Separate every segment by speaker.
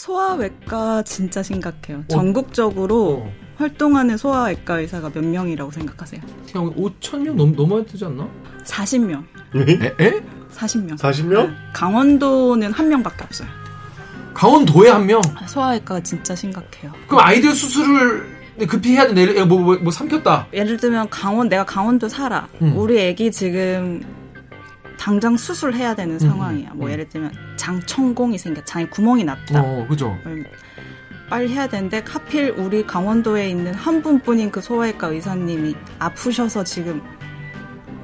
Speaker 1: 소아외과 진짜 심각해요. 전국적으로
Speaker 2: 어.
Speaker 1: 활동하는 소아외과 의사가 몇 명이라고 생각하세요?
Speaker 2: 그냥 5천 명 넘, 넘어야 되지 않나?
Speaker 1: 40명.
Speaker 2: 에? 에?
Speaker 1: 40명.
Speaker 3: 40명?
Speaker 1: 강원도는 한 명밖에 없어요.
Speaker 2: 강원도에 한 명?
Speaker 1: 소아외과가 진짜 심각해요.
Speaker 2: 그럼 아이들 수술을 급히 해야 되는데 예를- 뭐, 뭐, 뭐 삼켰다.
Speaker 1: 예를 들면 강원 내가 강원도 살아.
Speaker 2: 음.
Speaker 1: 우리 애기 지금 당장 수술해야 되는 상황이야. 뭐
Speaker 2: 음.
Speaker 1: 예를 들면 장천공이 생겨 장에 구멍이 났다.
Speaker 2: 어, 그죠.
Speaker 1: 음, 빨리 해야 되는데 하필 우리 강원도에 있는 한 분뿐인 그 소아외과 의사님이 아프셔서 지금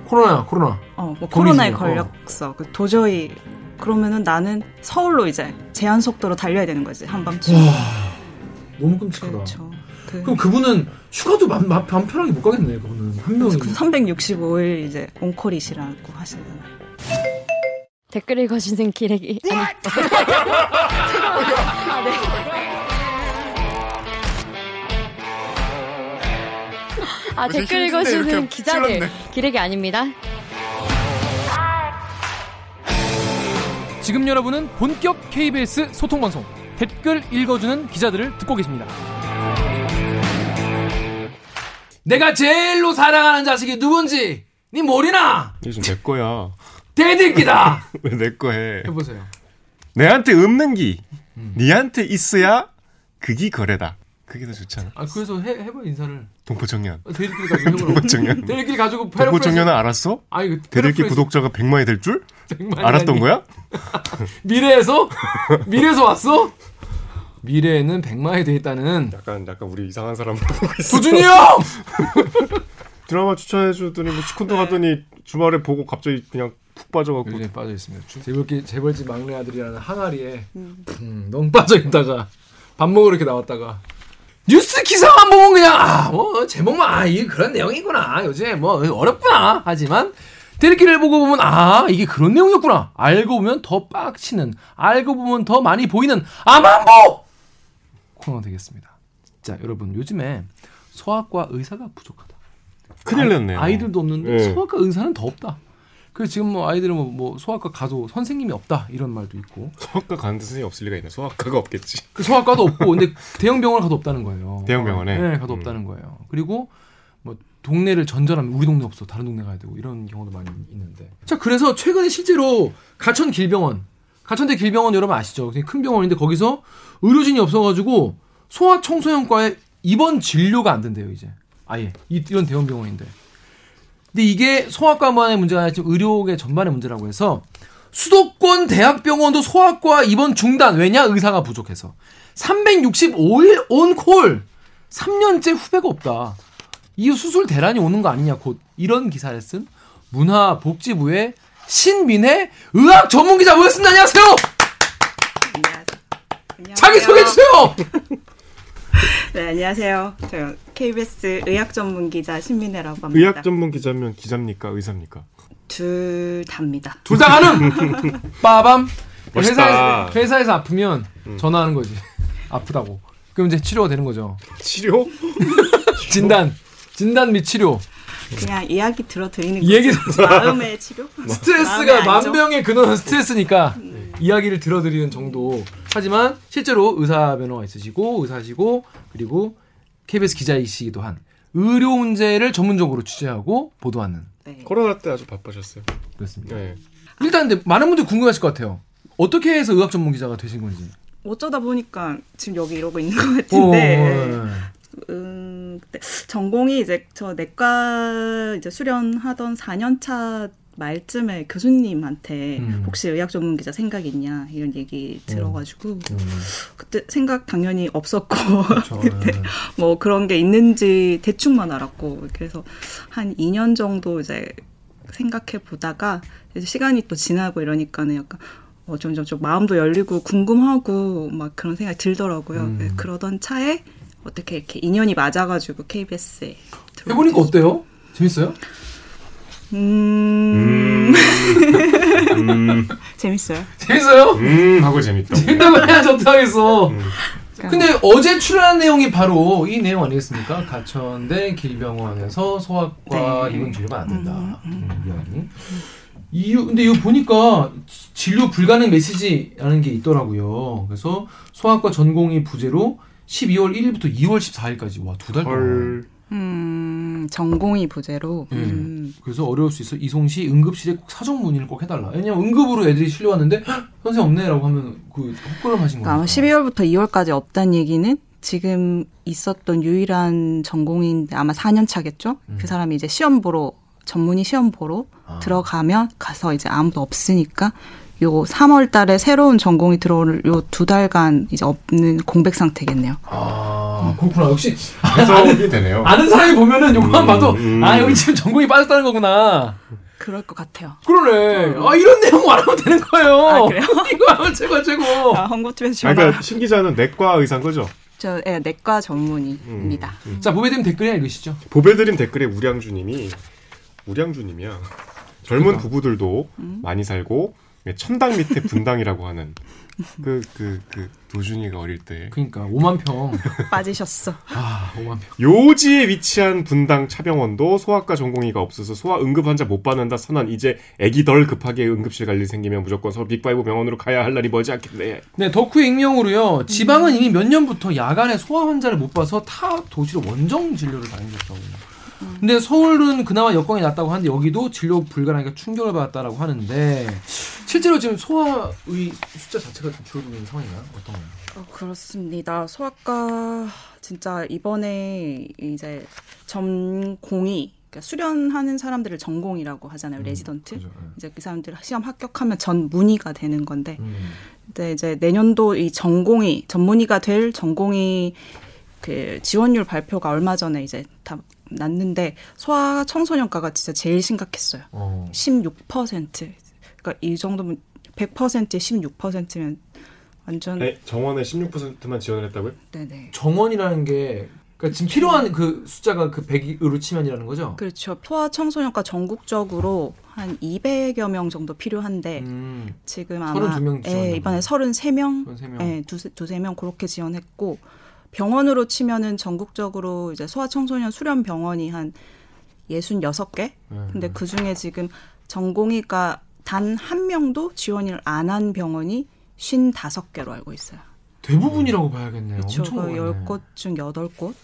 Speaker 2: 코로나, 코로나.
Speaker 1: 어, 뭐
Speaker 2: 거기지,
Speaker 1: 코로나에
Speaker 2: 어.
Speaker 1: 걸렸어. 그 도저히 그러면은 나는 서울로 이제 제한 속도로 달려야 되는 거지 한밤중에.
Speaker 2: 너무 끔찍하다.
Speaker 1: 그렇죠. 그,
Speaker 2: 그럼 그분은 휴가도 맘, 맘, 맘 편하게 못 가겠네, 그분은. 한 명이.
Speaker 1: 그 365일 이제 온콜이시라고 하시잖아요.
Speaker 4: 댓글 읽어주는 기레기. 아니. 아, 네. 아, 댓글 읽어주는 기자들.
Speaker 3: 찔렀네.
Speaker 4: 기레기 아닙니다.
Speaker 5: 지금 여러분은 본격 KBS 소통 방송 댓글 읽어주는 기자들을 듣고 계십니다.
Speaker 2: 내가 제일로 사랑하는 자식이 누군지, 니 모르나?
Speaker 3: 요즘 내 거야.
Speaker 2: 대들기다!
Speaker 3: 왜 내 거 해?
Speaker 2: 해보세요.
Speaker 3: 내한테 없는 기, 니한테 있어야 그기 거래다. 그게 더 좋잖아.
Speaker 2: 아, 그래서 해, 해봐, 인사를.
Speaker 3: 동포청년.
Speaker 2: 어, 대들기를 가지고.
Speaker 3: 동포청년.
Speaker 2: 대들기를 가지고
Speaker 3: 동포청년은 알았어?
Speaker 2: 아니, 그
Speaker 3: 대들기 구독자가 100만이 될 줄?
Speaker 2: 100만이
Speaker 3: 알았던
Speaker 2: 아니.
Speaker 3: 거야?
Speaker 2: 미래에서? 미래에서 왔어? 미래에는 100만이 돼 있다는
Speaker 3: 약간 약간 우리 이상한 사람으로 보고 있어.
Speaker 2: 도준이 형!
Speaker 3: 드라마 추천해 주더니 뭐 시콘도 가더니 주말에 보고 갑자기 그냥 푹 빠져갖고
Speaker 2: 요즘에 빠져 있습니다. 재벌기 재벌집 막내 아들이라는 항아리에 음, 너무 빠져 있다가 밥 먹으러 이렇게 나왔다가 뉴스 기사만 보면 그냥 아 뭐 제목만 아 이게 그런 내용이구나 요즘에 뭐 어렵구나 하지만 대리기를 보고 보면 아 이게 그런 내용이었구나 알고 보면 더 빡치는 알고 보면 더 많이 보이는 아만보 코너 되겠습니다. 자 여러분 요즘에 소아과 의사가 부족하다.
Speaker 3: 큰일 났네요.
Speaker 2: 아이들도 없는데
Speaker 3: 네.
Speaker 2: 소아과 의사는 더 없다. 그래서 지금 뭐 아이들은 뭐, 뭐 소아과 가도 선생님이 없다 이런 말도 있고
Speaker 3: 소아과 가는 선생님이 없을 리가 있나? 소아과가 없겠지.
Speaker 2: 그 소아과도 없고 근데 대형 병원 가도 없다는 거예요.
Speaker 3: 대형 병원에?
Speaker 2: 네, 가도
Speaker 3: 음.
Speaker 2: 없다는 거예요. 그리고 뭐 동네를 전전하면 우리 동네 없어 다른 동네 가야 되고 이런 경우도 많이 있는데. 자 그래서 최근에 실제로 가천 길병원, 가천대 길병원 여러분 아시죠? 큰 병원인데 거기서 의료진이 없어가지고 소아 청소년과에 입원 진료가 안 된대요 이제 아예 이, 이런 대형 병원인데. 근데 이게 소아과만의 문제가 아니라 지금 의료계 전반의 문제라고 해서 수도권 대학병원도 소아과 입원 중단. 왜냐? 의사가 부족해서. 365일 온콜. 3년째 후배가 없다. 이 수술 대란이 오는 거 아니냐 곧 이런 기사를 쓴 문화복지부의 신민혜 의학 전문 기자 모였습니다. 안녕하세요.
Speaker 1: 안녕하세요.
Speaker 2: 자기 소개해 주세요.
Speaker 1: 네, 안녕하세요. 저 KBS 의학 전문 기자 신민혜라고 합니다.
Speaker 3: 의학 전문 기자면 기자입니까? 의사입니까?
Speaker 1: 둘 다입니다.
Speaker 2: 둘 다 가능. 빠밤.
Speaker 3: 멋있다.
Speaker 2: 회사에서, 회사에서 아프면 전화하는 거지. 아프다고. 그럼 이제 치료가 되는 거죠.
Speaker 3: 치료?
Speaker 2: 진단. 진단 및 치료.
Speaker 1: 그냥 이야기 들어드리는
Speaker 2: 이 얘기.
Speaker 1: 마음의 치료?
Speaker 2: 스트레스가? 만병의 근원은 스트레스니까 이야기를 들어드리는 정도. 하지만 실제로 의사 변호가 있으시고 의사시고 그리고 KBS 기자이시기도 한 의료 문제를 전문적으로 취재하고 보도하는
Speaker 1: 네.
Speaker 3: 코로나 때 아주 바쁘셨어요.
Speaker 2: 그렇습니다.
Speaker 3: 네.
Speaker 2: 일단 근데 많은 분들이 궁금하실 것 같아요. 어떻게 해서 의학 전문 기자가 되신 건지.
Speaker 1: 어쩌다 보니까 지금 여기 이러고 있는 것 같은데.
Speaker 2: 어,
Speaker 1: 음, 그때 전공이 이제 저 내과 이제 수련하던 4년 차 말쯤에 교수님한테
Speaker 2: 음.
Speaker 1: 혹시 의학 전문 기자 생각 있냐 이런 얘기 들어가지고
Speaker 2: 음.
Speaker 1: 그때 생각 당연히 없었고
Speaker 2: 그렇죠.
Speaker 1: 그때
Speaker 2: 네.
Speaker 1: 뭐 그런 게 있는지 대충만 알았고 그래서 한 2년 정도 이제 생각해 보다가 시간이 또 지나고 이러니까는 약간 어, 점점 좀 마음도 열리고 궁금하고 막 그런 생각이 들더라고요.
Speaker 2: 음.
Speaker 1: 네, 그러던 차에 어떻게 이렇게 인연이 맞아가지고 KBS에
Speaker 2: 해보니까 어때요? 재밌어요?
Speaker 1: 음,
Speaker 3: 음,
Speaker 1: 재밌어요.
Speaker 2: 재밌어요?
Speaker 3: 음 하고 재밌다.
Speaker 2: 재밌다고 해야지 어떡하겠어.
Speaker 3: 음.
Speaker 2: 근데 어제 출연한 내용이 바로 이 내용 아니겠습니까? 가천대 길병원에서 소아과
Speaker 1: 네.
Speaker 2: 입원 진료가 안 된다. 음, 이야기. 이유 근데 이거 보니까 지- 진료 불가능 메시지라는 게 있더라고요. 그래서 소아과 전공의 부재로 12월 1일부터 2월 14일까지 와 두 달 동안.
Speaker 3: 헐.
Speaker 1: 음, 전공이 부재로.
Speaker 2: 예.
Speaker 1: 음,
Speaker 2: 그래서 어려울 수 있어 이송시 응급실에 꼭 사정 문의를 꼭 해달라. 왜냐면 응급으로 애들이 실려왔는데 "헉, 선생 없네라고 하면 그 헛걸음하신
Speaker 1: 그러니까 아마
Speaker 2: 거니까.
Speaker 1: 12월부터 2월까지 없다는 얘기는 지금 있었던 유일한 전공인데 아마 4년 차겠죠?
Speaker 2: 음.
Speaker 1: 그 사람이 이제 시험 보러 전문의 시험 보러
Speaker 2: 아.
Speaker 1: 들어가면 가서 이제 아무도 없으니까 요 3월 달에 새로운 전공이 들어올 요 두 달간 이제 없는 공백 상태겠네요.
Speaker 2: 아 그렇구나. 역시
Speaker 3: 해석이 되네요.
Speaker 2: 아는 사람이 보면은 요거만
Speaker 3: 음,
Speaker 2: 봐도
Speaker 3: 음.
Speaker 2: 아 여기 지금 전공이 빠졌다는 거구나.
Speaker 1: 그럴 것 같아요.
Speaker 2: 그러네. 아 이런 내용 말하면 되는 거예요.
Speaker 1: 아, 그래요?
Speaker 2: 이거 하면 최고 최고.
Speaker 1: 아, 홍보팀에서
Speaker 3: 아,
Speaker 1: 전화.
Speaker 3: 그러니까 신 기자는 내과 의사인 거죠?
Speaker 1: 저 예, 내과 전문의입니다.
Speaker 3: 음.
Speaker 2: 자 보배님 댓글이나 읽으시죠.
Speaker 3: 보배드림 댓글에 우량주님이 우량주님이야. 젊은
Speaker 2: 그러니까.
Speaker 3: 부부들도
Speaker 1: 음.
Speaker 3: 많이 살고 천당 밑에 분당이라고 하는 그그 그 도준이가 어릴 때
Speaker 2: 그러니까 5만 평.
Speaker 1: 빠지셨어.
Speaker 2: 아 5만 평.
Speaker 3: 요지에 위치한 분당 차병원도 소아과 전공의가 없어서 소아 응급 환자 못 받는다 선언 이제 애기 덜 급하게 응급실 갈 일 생기면 무조건 서울 Big Five 병원으로 가야 할 날이 머지 않겠네.
Speaker 2: 네, 덕후의 익명으로요. 지방은 이미 몇 년부터 야간에 소아 환자를 못 봐서 타 도시로 원정 진료를 다니셨다고. 근데 서울은 그나마 여건이 낫다고 하는데 여기도 진료 불가능하니까 충격을 받았다라고 하는데 실제로 지금 소아의 숫자 자체가 좀 줄어드는 상황인가요? 어떤가요?
Speaker 1: 어, 그렇습니다. 소아과 진짜 이번에 이제 전공의 그러니까 수련하는 사람들을 전공의라고 하잖아요. 레지던트.
Speaker 2: 그죠, 예.
Speaker 1: 이제 그 사람들 시험 합격하면 전문의가 되는 건데,
Speaker 2: 음.
Speaker 1: 근데 이제 내년도 이 전공이 전문의가 될 전공이 그 지원율 발표가 얼마 전에 이제 다 났는데 소아 청소년과가 진짜 제일 심각했어요.
Speaker 2: 어.
Speaker 1: 16%. 그러니까 이 정도면 100%에 16%면 완전
Speaker 3: 네, 정원에 16%만 지원을 했다고요?
Speaker 1: 네네.
Speaker 2: 정원이라는 게 그러니까 지금 필요한 그 숫자가 그 100으로 치면이라는 거죠?
Speaker 1: 그렇죠. 소아 청소년과 전국적으로 한 200여 명 정도 필요한데
Speaker 2: 음.
Speaker 1: 지금 아마
Speaker 2: 32명
Speaker 1: 예, 이번에 33명,
Speaker 2: 33명.
Speaker 1: 예, 두세, 두세 명 그렇게 지원했고 병원으로 치면은 전국적으로 이제 소아 청소년 수련 병원이 한 66개.
Speaker 2: 네.
Speaker 1: 근데 그 중에 지금 전공의가 단 한 명도 지원을 안 한 병원이 55개로 알고 있어요.
Speaker 2: 대부분이라고 봐야겠네요.
Speaker 1: 그렇죠.
Speaker 2: 엄청 많네.
Speaker 1: 10곳 중 8곳.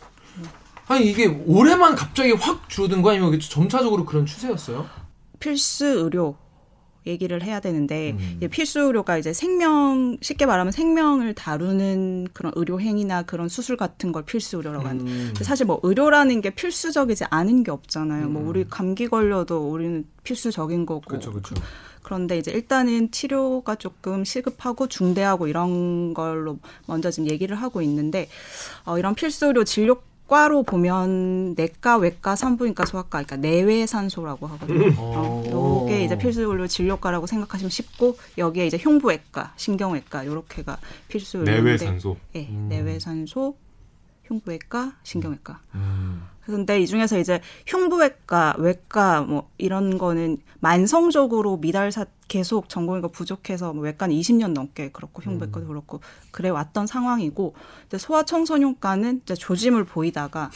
Speaker 2: 아니 이게 올해만 갑자기 확 줄어든 거 아니면 점차적으로 그런 추세였어요?
Speaker 1: 필수 의료 얘기를 해야 되는데
Speaker 2: 음.
Speaker 1: 이제 필수 의료가 이제 생명 쉽게 말하면 생명을 다루는 그런 의료 행위나 그런 수술 같은 걸 필수 의료라고 하는.
Speaker 2: 음.
Speaker 1: 사실 뭐 의료라는 게 필수적이지 않은 게 없잖아요. 뭐
Speaker 2: 음.
Speaker 1: 우리 감기 걸려도 우리는 필수적인 거고.
Speaker 2: 그렇죠, 그렇죠.
Speaker 1: 그런데 이제 일단은 치료가 조금 시급하고 중대하고 이런 걸로 먼저 지금 얘기를 하고 있는데 어, 이런 필수 의료 진료 과로 보면 내과, 외과, 산부인과, 소아과, 그러니까 내외산소라고 하거든요. 어, 요게 이제 필수 의료 진료과라고 생각하시면 쉽고 여기에 이제 흉부외과, 신경외과 요렇게가 필수 의료인데
Speaker 3: 내외산소.
Speaker 1: 예,
Speaker 2: 음.
Speaker 1: 내외산소, 흉부외과, 신경외과.
Speaker 2: 음.
Speaker 1: 근데 이 중에서 이제 흉부외과, 외과 뭐 이런 거는 만성적으로 미달 사 계속 전공의가 부족해서 뭐 외과는 20년 넘게 그렇고 흉부외과도 그렇고 그래 왔던 상황이고 근데 소아청소년과는 이제 조짐을 보이다가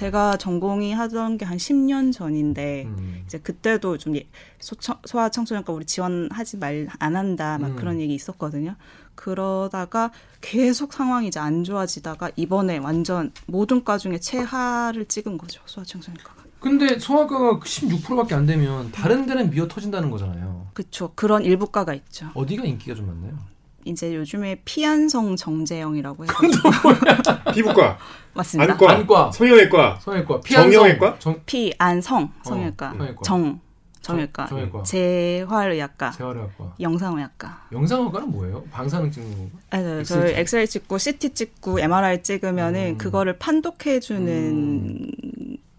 Speaker 1: 제가 전공이 하던 게 한 10년 전인데
Speaker 2: 음.
Speaker 1: 이제 그때도 좀 예- 소청, 소아 청소년과 우리 지원하지 말 안 한다 막
Speaker 2: 음.
Speaker 1: 그런 얘기 있었거든요. 그러다가 계속 상황이 이제 안 좋아지다가 이번에 완전 모든 과 중에 최하를 찍은 거죠 소아 청소년과가.
Speaker 2: 근데 소아과가 16%밖에 안 되면 다른 데는 미어 터진다는 거잖아요.
Speaker 1: 그렇죠. 그런 일부 과가 있죠.
Speaker 2: 어디가 인기가 좀 많나요?
Speaker 1: 이제 요즘에 피한성 정재영이라고 해서
Speaker 3: 피부과,
Speaker 1: 맞습니다.
Speaker 3: 안과,
Speaker 2: 안과.
Speaker 3: 성형외과,
Speaker 2: 성형외과, 피한성,
Speaker 3: 정형외과?
Speaker 2: 정,
Speaker 1: 피안성 성형외과,
Speaker 2: 성형외과.
Speaker 1: 정 정형외과,
Speaker 2: 정형외과.
Speaker 1: 재활의학과,
Speaker 2: 재활의학과.
Speaker 1: 영상의학과.
Speaker 2: 영상학과는 뭐예요? 방사능 찍는 건가?
Speaker 1: 아, 네, 저희
Speaker 2: 찍-
Speaker 1: 엑스레이 찍고 CT 찍고 MRI 찍으면은
Speaker 2: 음.
Speaker 1: 그거를 판독해주는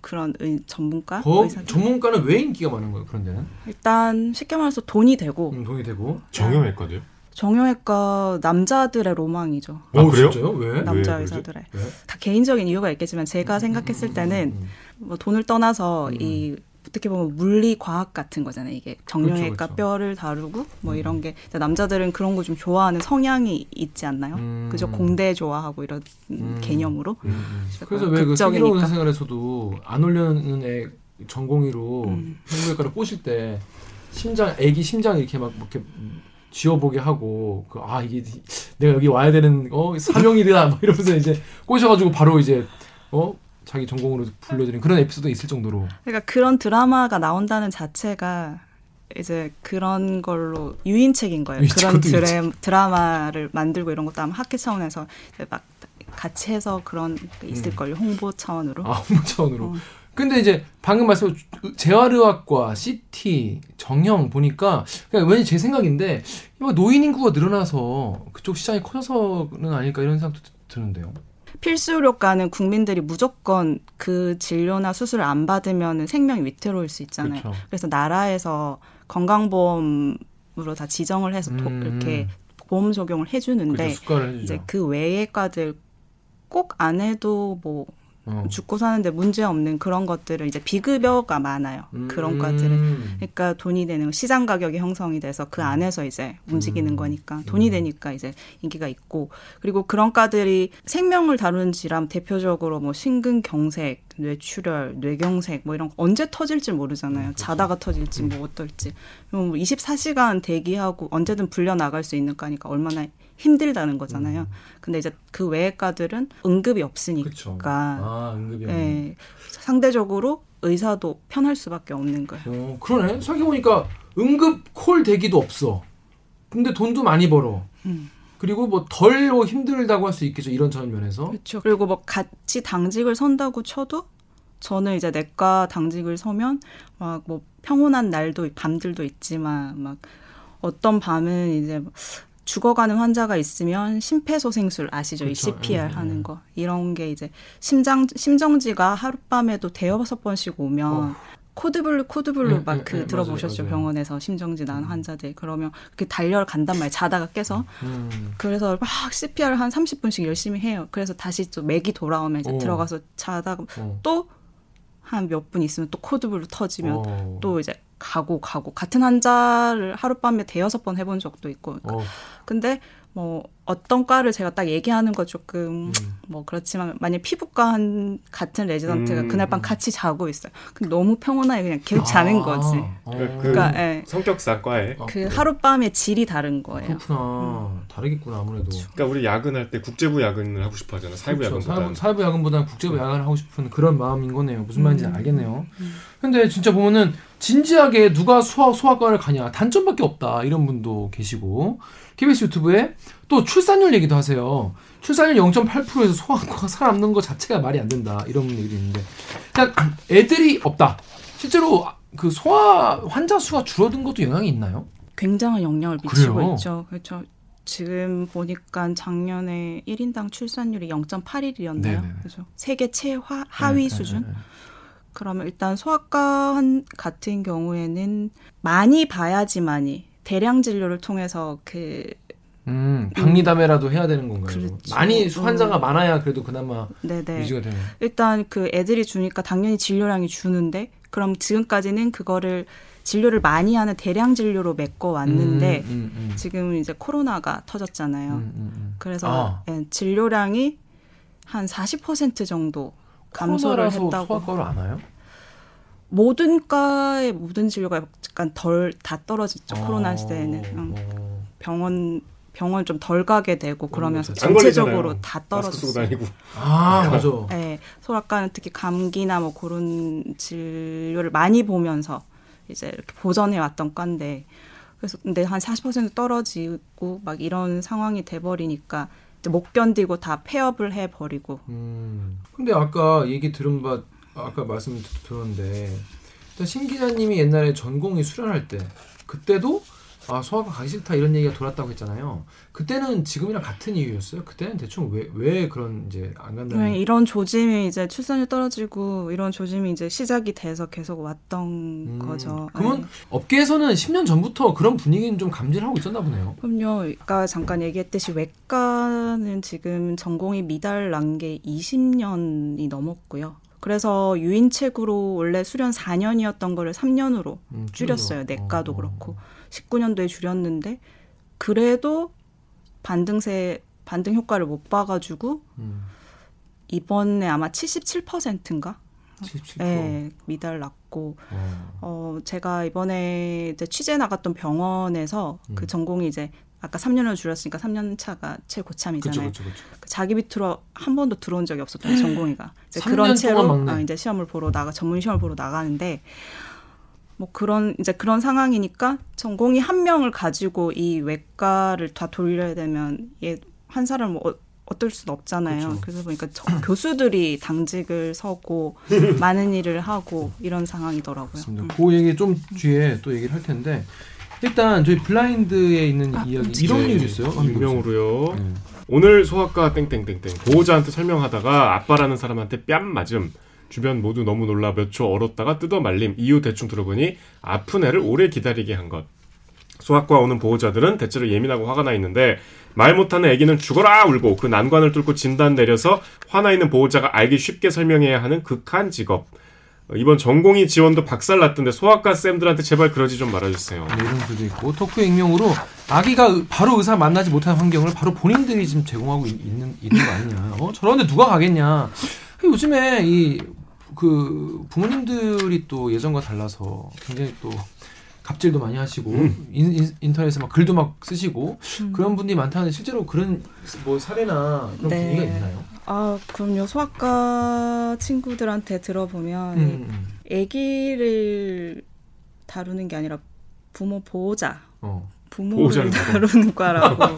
Speaker 1: 그런 의, 전문가
Speaker 2: 거,
Speaker 1: 의사
Speaker 2: 전문가는 왜 인기가 많은 거예요? 그런 데는?
Speaker 1: 일단 쉽게 말해서 돈이 되고
Speaker 2: 음, 돈이 되고.
Speaker 3: 정형외과도요?
Speaker 1: 정형외과 남자들의 로망이죠.
Speaker 3: 아, 그래요?
Speaker 2: 진짜요? 왜?
Speaker 1: 남자
Speaker 3: 왜?
Speaker 1: 의사들의
Speaker 2: 왜?
Speaker 1: 다 개인적인 이유가 있겠지만 제가 생각했을 때는
Speaker 2: 음.
Speaker 1: 뭐 돈을 떠나서
Speaker 2: 음.
Speaker 1: 이 어떻게 보면 물리 과학 같은 거잖아요. 이게 정형외과
Speaker 2: 그렇죠, 그렇죠.
Speaker 1: 뼈를 다루고 뭐 이런 게 남자들은 그런 거 좀 좋아하는 성향이 있지 않나요?
Speaker 2: 음.
Speaker 1: 그죠? 공대 좋아하고 이런
Speaker 2: 음.
Speaker 1: 개념으로.
Speaker 2: 음, 음. 그래서 왜그
Speaker 1: 극적이니까.
Speaker 2: 슬기로운 생활에서도 안 올려는 애 전공의로
Speaker 1: 음.
Speaker 2: 흉부외과를 꼬실 때 심장 애기 심장 이렇게 막 이렇게 쥐어보게 하고 그 아 이게 내가 여기 와야 되는 어 사명이다 막 이러면서 이제 꼬셔가지고 바로 이제 어 자기 전공으로 불러들인 그런 에피소드 있을 정도로
Speaker 1: 그러니까 그런 드라마가 나온다는 자체가 이제 그런 걸로 유인책인 거예요. 그런 드래, 드라마를 만들고 이런 것도 아마 학회 차원에서 막 같이 해서 그런 게 있을 걸요. 홍보 차원으로.
Speaker 2: 아 홍보 차원으로.
Speaker 1: 어.
Speaker 2: 근데 이제 방금 말씀 재활의학과, CT, 정형 보니까 그냥 왠지 제 생각인데 노인 인구가 늘어나서 그쪽 시장이 커져서는 아닐까 이런 생각도 드- 드는데요.
Speaker 1: 필수 의료과는 국민들이 무조건 그 진료나 수술을 안 받으면 생명이 위태로울 수 있잖아요.
Speaker 2: 그렇죠.
Speaker 1: 그래서 나라에서 건강보험으로 다 지정을 해서 도-
Speaker 2: 음.
Speaker 1: 이렇게 보험 적용을 해주는데
Speaker 2: 그렇죠.
Speaker 1: 이제 그 외의 과들 꼭 안 해도 뭐
Speaker 2: 어.
Speaker 1: 죽고 사는데 문제 없는 그런 것들은 이제 비급여가 많아요. 그런
Speaker 2: 음.
Speaker 1: 과들은. 그러니까 돈이 되는 시장 가격이 형성이 돼서 그 안에서 이제 움직이는
Speaker 2: 음.
Speaker 1: 거니까 돈이 되니까 이제 인기가 있고 그리고 그런 과들이 생명을 다루는 질환 대표적으로 뭐 심근경색, 뇌출혈, 뇌경색 뭐 이런 거 언제 터질지 모르잖아요. 자다가 터질지 뭐 어떨지. 그럼 24시간 대기하고 언제든 불려 나갈 수 있는 과니까 얼마나 힘들다는 거잖아요. 근데 이제 그 외의 과들은 응급이 없으니까
Speaker 2: 그렇죠. 아 응급이 없네.
Speaker 1: 예, 상대적으로 의사도 편할 수밖에 없는 거예요.
Speaker 2: 어, 그러네. 생각해 보니까 응급 콜 대기도 없어. 근데 돈도 많이 벌어.
Speaker 1: 음.
Speaker 2: 그리고 뭐덜 힘들다고 할 수 있겠죠. 이런 면에서.
Speaker 1: 그렇죠. 그리고 뭐 같이 당직을 선다고 쳐도 저는 이제 내과 당직을 서면 막 뭐 평온한 날도 밤들도 있지만 막 어떤 밤은 이제 죽어가는 환자가 있으면 심폐소생술 아시죠? 이
Speaker 2: 그렇죠.
Speaker 1: CPR
Speaker 2: 예, 예.
Speaker 1: 하는 거 이런 게 이제 심장 심정지가 하룻밤에도 대여섯 번씩 오면
Speaker 2: 어.
Speaker 1: code blue code blue
Speaker 2: 예,
Speaker 1: 막
Speaker 2: 예,
Speaker 1: 그
Speaker 2: 예,
Speaker 1: 들어보셨죠
Speaker 2: 맞아요, 맞아요.
Speaker 1: 병원에서 심정지 난 환자들 그러면 이렇게 달려 간단 말이에요 자다가 깨서
Speaker 2: 음.
Speaker 1: 그래서 막 CPR 한 30분씩 열심히 해요. 그래서 다시 또 맥이 돌아오면 이제
Speaker 2: 어.
Speaker 1: 들어가서 자다가
Speaker 2: 어.
Speaker 1: 또한 몇 분 있으면 또 code blue 터지면
Speaker 2: 어.
Speaker 1: 또 이제 가고 가고 같은 환자를 하룻밤에 대여섯 번 해본 적도 있고
Speaker 2: 어.
Speaker 1: 근데 뭐 어떤 과를 제가 딱 얘기하는 거 조금 뭐 그렇지만 만약 피부과 한 같은 레지던트가
Speaker 3: 음.
Speaker 1: 그날 밤 같이 자고 있어요. 그럼 너무 평온하게 그냥 계속 자는
Speaker 2: 아.
Speaker 1: 거지.
Speaker 2: 어.
Speaker 3: 그-
Speaker 1: 그러니까 예.
Speaker 3: 성격상 과에.
Speaker 2: 아,
Speaker 1: 그 하룻밤의 질이 다른 거예요.
Speaker 2: 그렇구나. 다르겠구나 아무래도.
Speaker 3: 그러니까 우리 야근할 때 국제부 야근을 하고 싶어 하잖아. 사이부
Speaker 2: 그렇죠.
Speaker 3: 야근보다.
Speaker 2: 사이부 야근보다는 국제부 야근을 하고 싶은 그런 마음인 거네요. 무슨 말인지
Speaker 1: 음.
Speaker 2: 알겠네요. 근데 진짜 보면은 진지하게 누가 수학 소아과를 가냐 단점밖에 없다 이런 분도 계시고 KBS 유튜브에 또 출산율 얘기도 하세요. 출산율 0.8%에서 소아과가 살아남는 것 자체가 말이 안 된다 이런 얘기도 있는데 일단 애들이 없다. 실제로 그 소아 환자 수가 줄어든 것도 영향이 있나요?
Speaker 1: 굉장한 영향을 미치고
Speaker 2: 그래요?
Speaker 1: 있죠. 그렇죠. 지금 보니까 작년에 1인당 출산율이 0.81이었나요?
Speaker 2: 네네네.
Speaker 1: 그죠. 세계 최하 하위
Speaker 2: 네,
Speaker 1: 수준.
Speaker 2: 네, 네.
Speaker 1: 그러면 일단 소아과 한- 같은 경우에는 많이 봐야지만이 대량 진료를 통해서 그
Speaker 2: 음, 박리담회라도 해야 되는 건가요?
Speaker 1: 그렇죠.
Speaker 2: 많이
Speaker 1: 음.
Speaker 2: 환자가 많아야 그래도 그나마
Speaker 1: 네네
Speaker 2: 유지가 되는.
Speaker 1: 일단 그 애들이 주니까 당연히 진료량이 주는데 그럼 지금까지는 그거를 진료를 많이 하는 대량 진료로 메꿔 왔는데
Speaker 2: 음, 음, 음.
Speaker 1: 지금 이제 코로나가 터졌잖아요.
Speaker 2: 음, 음, 음.
Speaker 1: 그래서
Speaker 2: 아.
Speaker 1: 예, 진료량이 한 40% 정도 감소를 했다고.
Speaker 2: 소아과로 안 와요?
Speaker 1: 모든 과의 모든 진료가 약간 덜 다 떨어졌죠.
Speaker 2: 어,
Speaker 1: 코로나 시대에는 응.
Speaker 2: 어.
Speaker 1: 병원 병원 좀 덜 가게 되고 그러면서
Speaker 3: 안 걸리잖아요.
Speaker 1: 전체적으로 다 떨어졌어요.
Speaker 3: 다니고.
Speaker 2: 아 맞아.
Speaker 1: 네, 소아과는 특히 감기나 뭐 그런 진료를 많이 보면서 이제 이렇게 보전해 왔던 과인데 그래서 근데 한 40% 떨어지고 막 이런 상황이 돼 버리니까 못 견디고 다 폐업을 해 버리고
Speaker 2: 음. 근데 아까 얘기 들은 바 아까 말씀 드- 들었는데 신 기자님이 옛날에 전공의 수련할 때 그때도 아 소아과 가기 싫다 이런 얘기가 돌았다고 했잖아요. 그때는 지금이랑 같은 이유였어요. 그때는 대충 왜 왜 그런 이제 안 간다는
Speaker 1: 네, 이런 조짐이 이제 출산율 떨어지고 이런 조짐이 이제 시작이 돼서 계속 왔던
Speaker 2: 음,
Speaker 1: 거죠.
Speaker 2: 그러면
Speaker 1: 네.
Speaker 2: 업계에서는 10년 전부터 그런 분위기는 좀 감지를 하고 있었나 보네요.
Speaker 1: 그럼요. 아까 잠깐 얘기했듯이 외과는 지금 전공이 미달 난 게 20년이 넘었고요. 그래서 유인책으로 원래 수련 4년이었던 거를 3년으로
Speaker 2: 음,
Speaker 1: 줄였어요. 내과도
Speaker 2: 어, 어.
Speaker 1: 그렇고 19년도에 줄였는데 그래도 반등세 반등 효과를 못 봐가지고
Speaker 2: 음.
Speaker 1: 이번에 아마 77%인가
Speaker 2: 77%.
Speaker 1: 네, 미달 났고
Speaker 2: 어.
Speaker 1: 어 제가 이번에 이제 취재 나갔던 병원에서
Speaker 2: 음.
Speaker 1: 그 전공이 이제 아까 3년을 줄였으니까 3년 차가 최고참이잖아요.
Speaker 2: 그쵸, 그쵸, 그쵸.
Speaker 1: 그 자기 밑으로 한 번도 들어온 적이 없었던 전공이가 이제
Speaker 2: 3년
Speaker 1: 그런 채로. 어, 이제 시험을 보러 나가 전문 시험을 보러 나가는데 뭐 그런 이제 그런 상황이니까 전공이 한 명을 가지고 이 외과를 다 돌려야 되면 얘 한 사람 뭐 어, 어떨 수는 없잖아요.
Speaker 2: 그쵸.
Speaker 1: 그래서 보니까 저- 교수들이 당직을 서고 많은 일을 하고 이런 상황이더라고요. 음.
Speaker 2: 그 얘기 좀 뒤에 또 얘기를 할 텐데 일단 저희 블라인드에 있는
Speaker 1: 아,
Speaker 2: 이야기 이런
Speaker 3: 네,
Speaker 2: 일도 있어요. 한번
Speaker 3: 익명으로요.
Speaker 2: 네.
Speaker 3: 오늘 소아과 땡땡땡땡 보호자한테 설명하다가 아빠라는 사람한테 뺨 맞음. 주변 모두 너무 놀라 몇 초 얼었다가 뜯어 말림. 이유 대충 들어보니 아픈 애를 오래 기다리게 한 것. 소아과 오는 보호자들은 대체로 예민하고 화가 나 있는데 말 못하는 아기는 죽어라 울고 그 난관을 뚫고 진단 내려서 화나 있는 보호자가 알기 쉽게 설명해야 하는 극한 직업. 어, 이번 전공의 지원도 박살 났던데 소아과 쌤들한테 제발 그러지 좀 말아주세요.
Speaker 2: 네, 이런 글도 있고 토크 익명으로 아기가 의- 바로 의사 만나지 못하는 환경을 바로 본인들이 지금 제공하고 있, 는 있는 거 아니냐? 어? 저런데 누가 가겠냐? 요즘에 이 그 부모님들이 또 예전과 달라서 굉장히 또 갑질도 많이 하시고 인, 인, 터넷에 막 글도 막 쓰시고 그런 분들이 많다는데 실제로 그런 뭐 사례나 그런
Speaker 1: 네.
Speaker 2: 분위기가 있나요?
Speaker 1: 아, 그럼요. 소아과 친구들한테 들어보면
Speaker 2: 음, 음.
Speaker 1: 아기를 다루는 게 아니라 부모 보호자,
Speaker 2: 어.
Speaker 1: 부모를 다루는 과라고.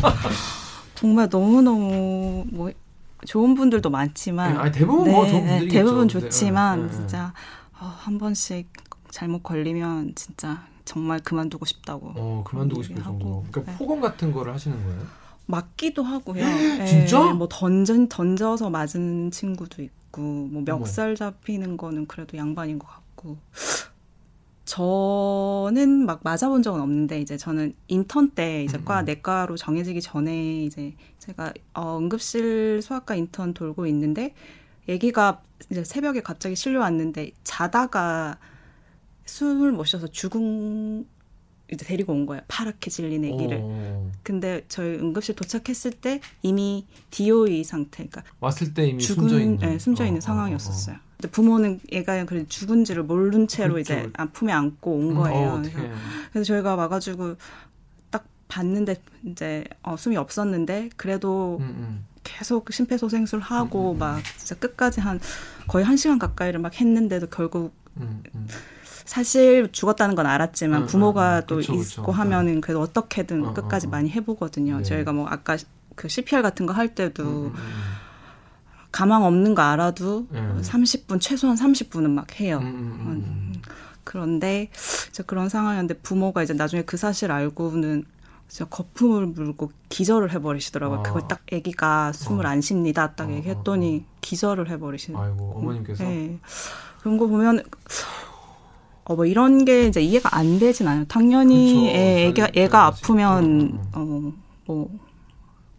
Speaker 1: 정말 너무 너무 뭐 좋은 분들도 많지만
Speaker 2: 아니, 대부분 뭐 좋은
Speaker 1: 네,
Speaker 2: 분들이겠죠.
Speaker 1: 대부분
Speaker 2: 근데,
Speaker 1: 좋지만
Speaker 2: 네, 네, 네.
Speaker 1: 진짜 어, 한 번씩 잘못 걸리면 진짜 정말 그만두고 싶다고
Speaker 2: 어 그만두고 싶을 정도로. 그러니까
Speaker 1: 네.
Speaker 2: 폭언 같은 거를 하시는 거예요?
Speaker 1: 맞기도 하고요. 예,
Speaker 2: 진짜?
Speaker 1: 뭐 던전 던져서 맞은 친구도 있고 뭐 멱살 잡히는 거는 그래도 양반인 것 같고 저는 막 맞아본 적은 없는데 이제 저는 인턴 때 이제
Speaker 2: 음,
Speaker 1: 과
Speaker 2: 음.
Speaker 1: 내과로 정해지기 전에 이제 제가 어, 응급실 소아과 인턴 돌고 있는데 아기가 이제 새벽에 갑자기 실려 왔는데 자다가 숨을 못 쉬어서 죽은 이제 데리고 온 거예요. 파랗게 질린 아기를.
Speaker 2: 어,
Speaker 1: 근데 저희 응급실 도착했을 때 이미 DOE 상태, 그러니까
Speaker 2: 왔을 때 이미
Speaker 1: 죽은,
Speaker 2: 숨져 있는,
Speaker 1: 네, 숨져 있는
Speaker 2: 어,
Speaker 1: 상황이었었어요. 근데 부모는 얘가 그래 죽은 지를 모른 채로
Speaker 2: 그렇죠.
Speaker 1: 이제 아픔에 안고 온
Speaker 2: 음,
Speaker 1: 거예요.
Speaker 2: 어,
Speaker 1: 그래서. 그래서 저희가 와가지고 딱 봤는데 이제 어, 숨이 없었는데 그래도
Speaker 2: 음, 음.
Speaker 1: 계속 심폐소생술 하고
Speaker 2: 음, 음, 음.
Speaker 1: 막 진짜 끝까지 한 거의 한 시간 가까이를 막 했는데도 결국. 사실 죽었다는 건 알았지만
Speaker 2: 음,
Speaker 1: 부모가
Speaker 2: 음,
Speaker 1: 또
Speaker 2: 그쵸,
Speaker 1: 있고
Speaker 2: 그쵸.
Speaker 1: 하면은 그래도 어떻게든
Speaker 2: 어,
Speaker 1: 끝까지
Speaker 2: 어, 어.
Speaker 1: 많이 해보거든요.
Speaker 2: 네.
Speaker 1: 저희가 뭐 아까 그 CPR 같은 거 할 때도 가망 없는 거 알아도
Speaker 2: 음.
Speaker 1: 30분 최소한 30분은 막 해요.
Speaker 2: 음, 음, 음, 음.
Speaker 1: 그런데 이제 그런 상황이었는데 부모가 이제 나중에 그 사실 알고는 진짜 거품을 물고 기절을 해버리시더라고요.
Speaker 2: 아.
Speaker 1: 그걸 딱 아기가 숨을
Speaker 2: 어.
Speaker 1: 안 쉽니다. 딱
Speaker 2: 어,
Speaker 1: 얘기했더니 기절을 해버리시는.
Speaker 2: 아이고 어머님께서
Speaker 1: 네. 그런 거 보면 어 뭐 이런 게 이제 이해가 안 되진 않아요. 당연히
Speaker 2: 그쵸.
Speaker 1: 애, 애가
Speaker 2: 잘-
Speaker 1: 애가
Speaker 2: 잘
Speaker 1: 아프면. 어뭐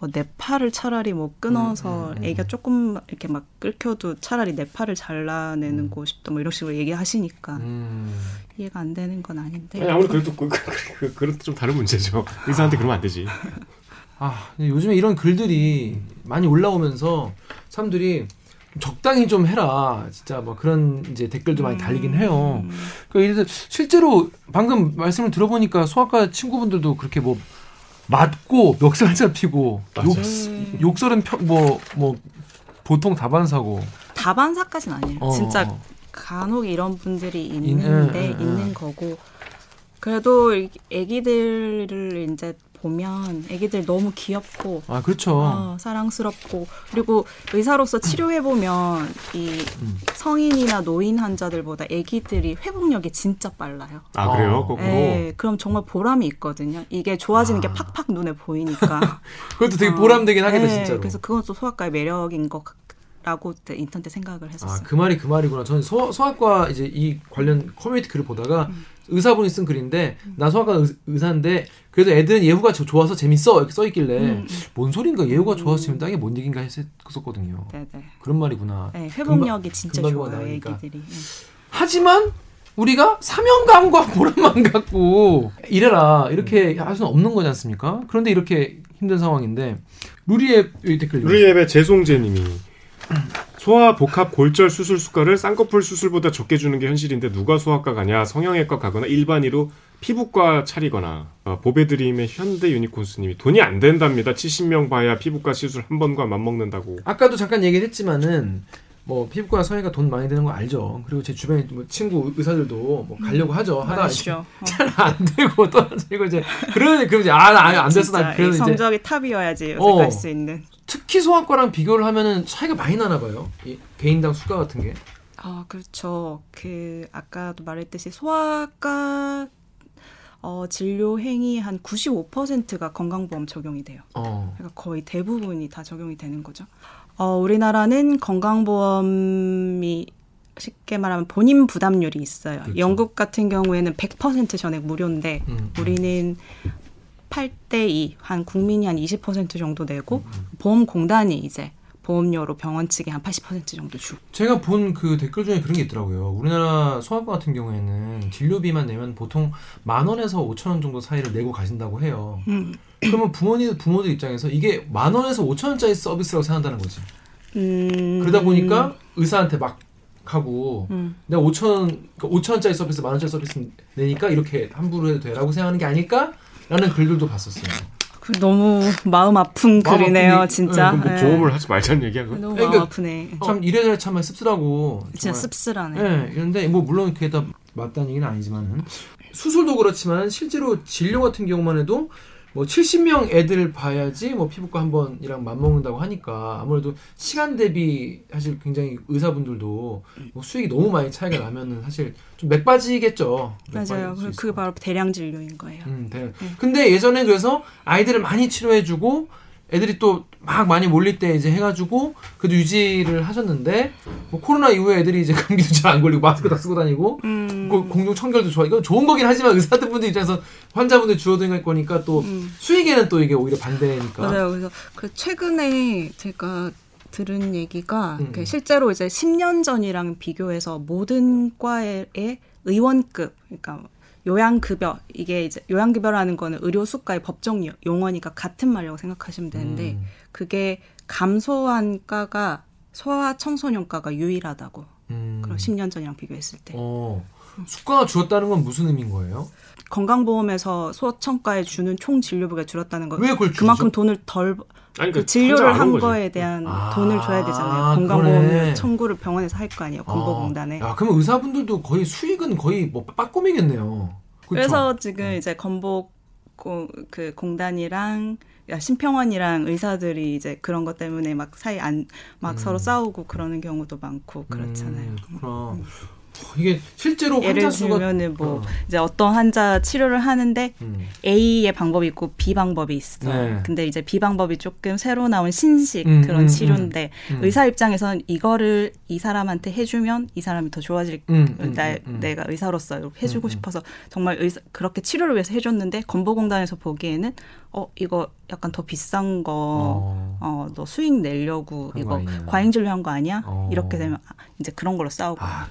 Speaker 1: 뭐내 팔을 차라리 뭐 끊어서
Speaker 2: 음, 음, 음.
Speaker 1: 애가 조금 이렇게 막 끌켜도 차라리 내 팔을 잘라내는 고 싶다 뭐 이런 식으로 얘기하시니까
Speaker 2: 음.
Speaker 1: 이해가 안 되는 건 아닌데
Speaker 3: 아니, 아무리 그래도 그, 그, 그, 그런 좀 다른 문제죠. 의사한테 그러면 안 되지.
Speaker 2: 아 요즘에 이런 글들이 많이 올라오면서 사람들이 적당히 좀 해라 진짜 뭐 그런 이제 댓글도 많이 달리긴 해요.
Speaker 1: 음.
Speaker 2: 그러니까 실제로 방금 말씀을 들어보니까 소아과 친구분들도 그렇게 뭐 맞고 멱살 잡히고 욕,
Speaker 1: 네.
Speaker 2: 욕설은 뭐뭐 뭐 보통 다반사고
Speaker 1: 다반사까지는 아니에요.
Speaker 2: 어,
Speaker 1: 진짜
Speaker 2: 어.
Speaker 1: 간혹 이런 분들이
Speaker 2: 인-
Speaker 1: 있는데
Speaker 2: 응, 응, 응.
Speaker 1: 있는 거고 그래도 이- 애기들을 이제 보면 애기들 너무 귀엽고
Speaker 2: 아 그렇죠.
Speaker 1: 어, 사랑스럽고 그리고 의사로서 치료해 보면 이
Speaker 2: 음.
Speaker 1: 성인이나 노인 환자들보다 애기들이 회복력이 진짜 빨라요.
Speaker 3: 아, 그래요?
Speaker 2: 어.
Speaker 3: 거꾸로.
Speaker 1: 예, 그럼 정말 보람이 있거든요. 이게 좋아지는 게
Speaker 2: 아.
Speaker 1: 팍팍 눈에 보이니까.
Speaker 2: 그것도 되게
Speaker 1: 어,
Speaker 2: 보람되긴 하겠다
Speaker 1: 예,
Speaker 2: 진짜로.
Speaker 1: 그래서 그것도 소아과의 매력인 거라고 그때 인턴 때 생각을 했었어요.
Speaker 2: 아, 그 말이 그 말이구나. 저는 소, 소아과 이제 이 관련 커뮤니티 글을 보다가
Speaker 1: 음.
Speaker 2: 의사분이 쓴 글인데 나 소아과 의, 의사인데 그래도 애들은 예후가 조- 좋아서 재밌어 이렇게 써 있길래
Speaker 1: 음,
Speaker 2: 뭔 소린가 예후가 좋아서 재밌다 이게 뭔 얘기인가 했었거든요.
Speaker 1: 네네.
Speaker 2: 그런 말이구나.
Speaker 1: 네, 회복력이 진짜
Speaker 2: 금방
Speaker 1: 좋아요,
Speaker 2: 나오니까.
Speaker 1: 애기들이. 네.
Speaker 2: 하지만 우리가 사명감과 보람만 갖고 이래라 이렇게 할 수는 없는 거지 않습니까? 그런데 이렇게 힘든 상황인데 루리의 이 댓글
Speaker 3: 루리앱의 재송재님이 소아 복합 골절 수술 수가를 쌍꺼풀 수술보다 적게 주는 게 현실인데 누가 소아과 가냐 성형외과 가거나 일반의로 피부과 차리거나 어, 보배드림의 현대 유니콘스님이 돈이 안 된답니다. 70명 봐야 피부과 시술 한 번과 맞먹는다고.
Speaker 2: 아까도 잠깐 얘기를 했지만은 뭐 피부과 성형외과 돈 많이 드는 거 알죠. 그리고 제 주변에 뭐 친구 의사들도 뭐 가려고 하죠. 하다
Speaker 1: 아시죠? 어.
Speaker 2: 잘안 되고 떨어지고 이제 그러면 그럼 이제 아안 됐어 나 이제
Speaker 1: 성적이 탑이어야지 요새
Speaker 2: 어.
Speaker 1: 갈수 있는.
Speaker 2: 특히 소아과랑 비교를 하면은 차이가 많이 나나 봐요. 이 개인당 수가 같은 게.
Speaker 1: 아, 그렇죠. 그 아까도 말했듯이 소아과 어, 진료 행위 한 95%가 건강보험 적용이 돼요.
Speaker 2: 어.
Speaker 1: 그러니까 거의 대부분이 다 적용이 되는 거죠. 어, 우리나라는 건강보험이 쉽게 말하면 본인 부담률이 있어요.
Speaker 2: 그렇죠.
Speaker 1: 영국 같은 경우에는 100% 전액 무료인데
Speaker 2: 음.
Speaker 1: 우리는 8대 2, 한 국민이 한 20% 정도 내고
Speaker 2: 음,
Speaker 1: 보험공단이 이제 보험료로 병원 측에 한 80% 정도 주고.
Speaker 2: 제가 본 그 댓글 중에 그런 게 있더라고요. 우리나라 소아과 같은 경우에는 진료비만 내면 보통 만 원에서 오천 원 정도 사이를 내고 가신다고 해요.
Speaker 1: 음.
Speaker 2: 그러면 부모님 부모들 입장에서 이게 만 원에서 오천 원짜리 서비스라고 생각한다는 거지.
Speaker 1: 음.
Speaker 2: 그러다 보니까 의사한테 막 하고
Speaker 1: 음.
Speaker 2: 내가 5천 원, 5천 원짜리 서비스, 만 원짜리 서비스 내니까 이렇게 함부로 해도 돼라고 생각하는 게 아닐까 라는 글들도 봤었어요.
Speaker 1: 그 너무 마음 아픈
Speaker 2: 마음
Speaker 1: 글이네요,
Speaker 2: 아픈 일-
Speaker 1: 진짜.
Speaker 3: 뭐
Speaker 1: 네.
Speaker 3: 보험을 하지 말자는 얘기야.
Speaker 1: 너무
Speaker 2: 그러니까
Speaker 1: 마음 아프네.
Speaker 2: 참 이래저래 참 씁쓸하고
Speaker 1: 진짜
Speaker 2: 정말
Speaker 1: 씁쓸하네.
Speaker 2: 네, 이런데 뭐 물론 그게 다 맞다는 얘기는 아니지만은 수술도 그렇지만 실제로 진료 같은 경우만 해도 뭐 70명 애들 봐야지 뭐 피부과 한 번이랑 맞먹는다고 하니까 아무래도 시간 대비 사실 굉장히 의사분들도 뭐 수익이 너무 많이 차이가 나면은 사실 좀 맥빠지겠죠.
Speaker 1: 맞아요. 그- 그게
Speaker 2: 것
Speaker 1: 바로 대량 진료인 거예요.
Speaker 2: 음, 네. 근데 예전에 그래서 아이들을 많이 치료해주고 애들이 또 막 많이 몰릴 때 이제 해가지고 그래도 유지를 하셨는데 뭐 코로나 이후에 애들이 이제 감기도 잘 안 걸리고 마스크 다 쓰고 다니고
Speaker 1: 음.
Speaker 2: 그 공중 청결도 좋아. 이건 좋은 거긴 하지만 의사분들 입장에서 환자분들 줄어들 거니까 또
Speaker 1: 음.
Speaker 2: 수익에는 또 이게 오히려 반대니까.
Speaker 1: 맞아요. 그래서 그 최근에 제가 들은 얘기가
Speaker 2: 음.
Speaker 1: 그 실제로 이제 10년 전이랑 비교해서 모든 과의 의원급, 그러니까 요양급여 이게 이제 요양급여라는 거는 의료 수가의 법정 요- 용어니까 같은 말이라고 생각하시면 되는데
Speaker 2: 음.
Speaker 1: 그게 감소한 과가 소아 청소년과가 유일하다고.
Speaker 2: 음.
Speaker 1: 그럼 10년 전이랑 비교했을 때.
Speaker 2: 어. 수가가 줄었다는 건 무슨 의미인 거예요?
Speaker 1: 건강보험에서 소청과에 주는 총 진료비가 줄었다는 거.
Speaker 2: 왜 그걸 줄이죠?
Speaker 1: 그만큼 돈을 덜
Speaker 3: 아니 그그
Speaker 1: 진료를
Speaker 3: 한온 거지.
Speaker 1: 거에 대한
Speaker 2: 아,
Speaker 1: 돈을 줘야 되잖아요. 건강보험 청구를 병원에서 할 거 아니에요. 건보공단에.
Speaker 2: 아, 야, 그러면 의사분들도 거의 수익은 거의 뭐 빠꼼이겠네요. 그쵸?
Speaker 1: 그래서 지금 이제 건보 고- 그 공단이랑 야, 심평원이랑 의사들이 이제 그런 것 때문에 막 사이 안막 서로 싸우고 그러는 경우도 많고 그렇잖아요.
Speaker 2: 음, 그렇구나. 어, 이게 실제로
Speaker 1: 예를
Speaker 2: 수가
Speaker 1: 들면은 뭐
Speaker 2: 어.
Speaker 1: 이제 어떤 환자 치료를 하는데
Speaker 2: 음.
Speaker 1: A의 방법이 있고 B 방법이 있어.
Speaker 2: 네.
Speaker 1: 근데 이제 B 방법이 조금 새로 나온 신식
Speaker 2: 음,
Speaker 1: 그런
Speaker 2: 음,
Speaker 1: 치료인데
Speaker 2: 음.
Speaker 1: 의사 입장에선 이거를 이 사람한테 해주면 이 사람이 더 좋아질
Speaker 2: 음, 음,
Speaker 1: 나,
Speaker 2: 음, 음.
Speaker 1: 내가 의사로서 해주고
Speaker 2: 음, 음.
Speaker 1: 싶어서 정말 의사, 그렇게 치료를 위해서 해줬는데 건보공단에서 보기에는 어 이거 약간 더 비싼 거
Speaker 2: 어.
Speaker 1: 어, 너 수익 내려고 이거. 과잉 진료한 거 아니야?
Speaker 2: 어.
Speaker 1: 이렇게 되면 아, 이제 그런 걸로 싸우고.
Speaker 2: 아,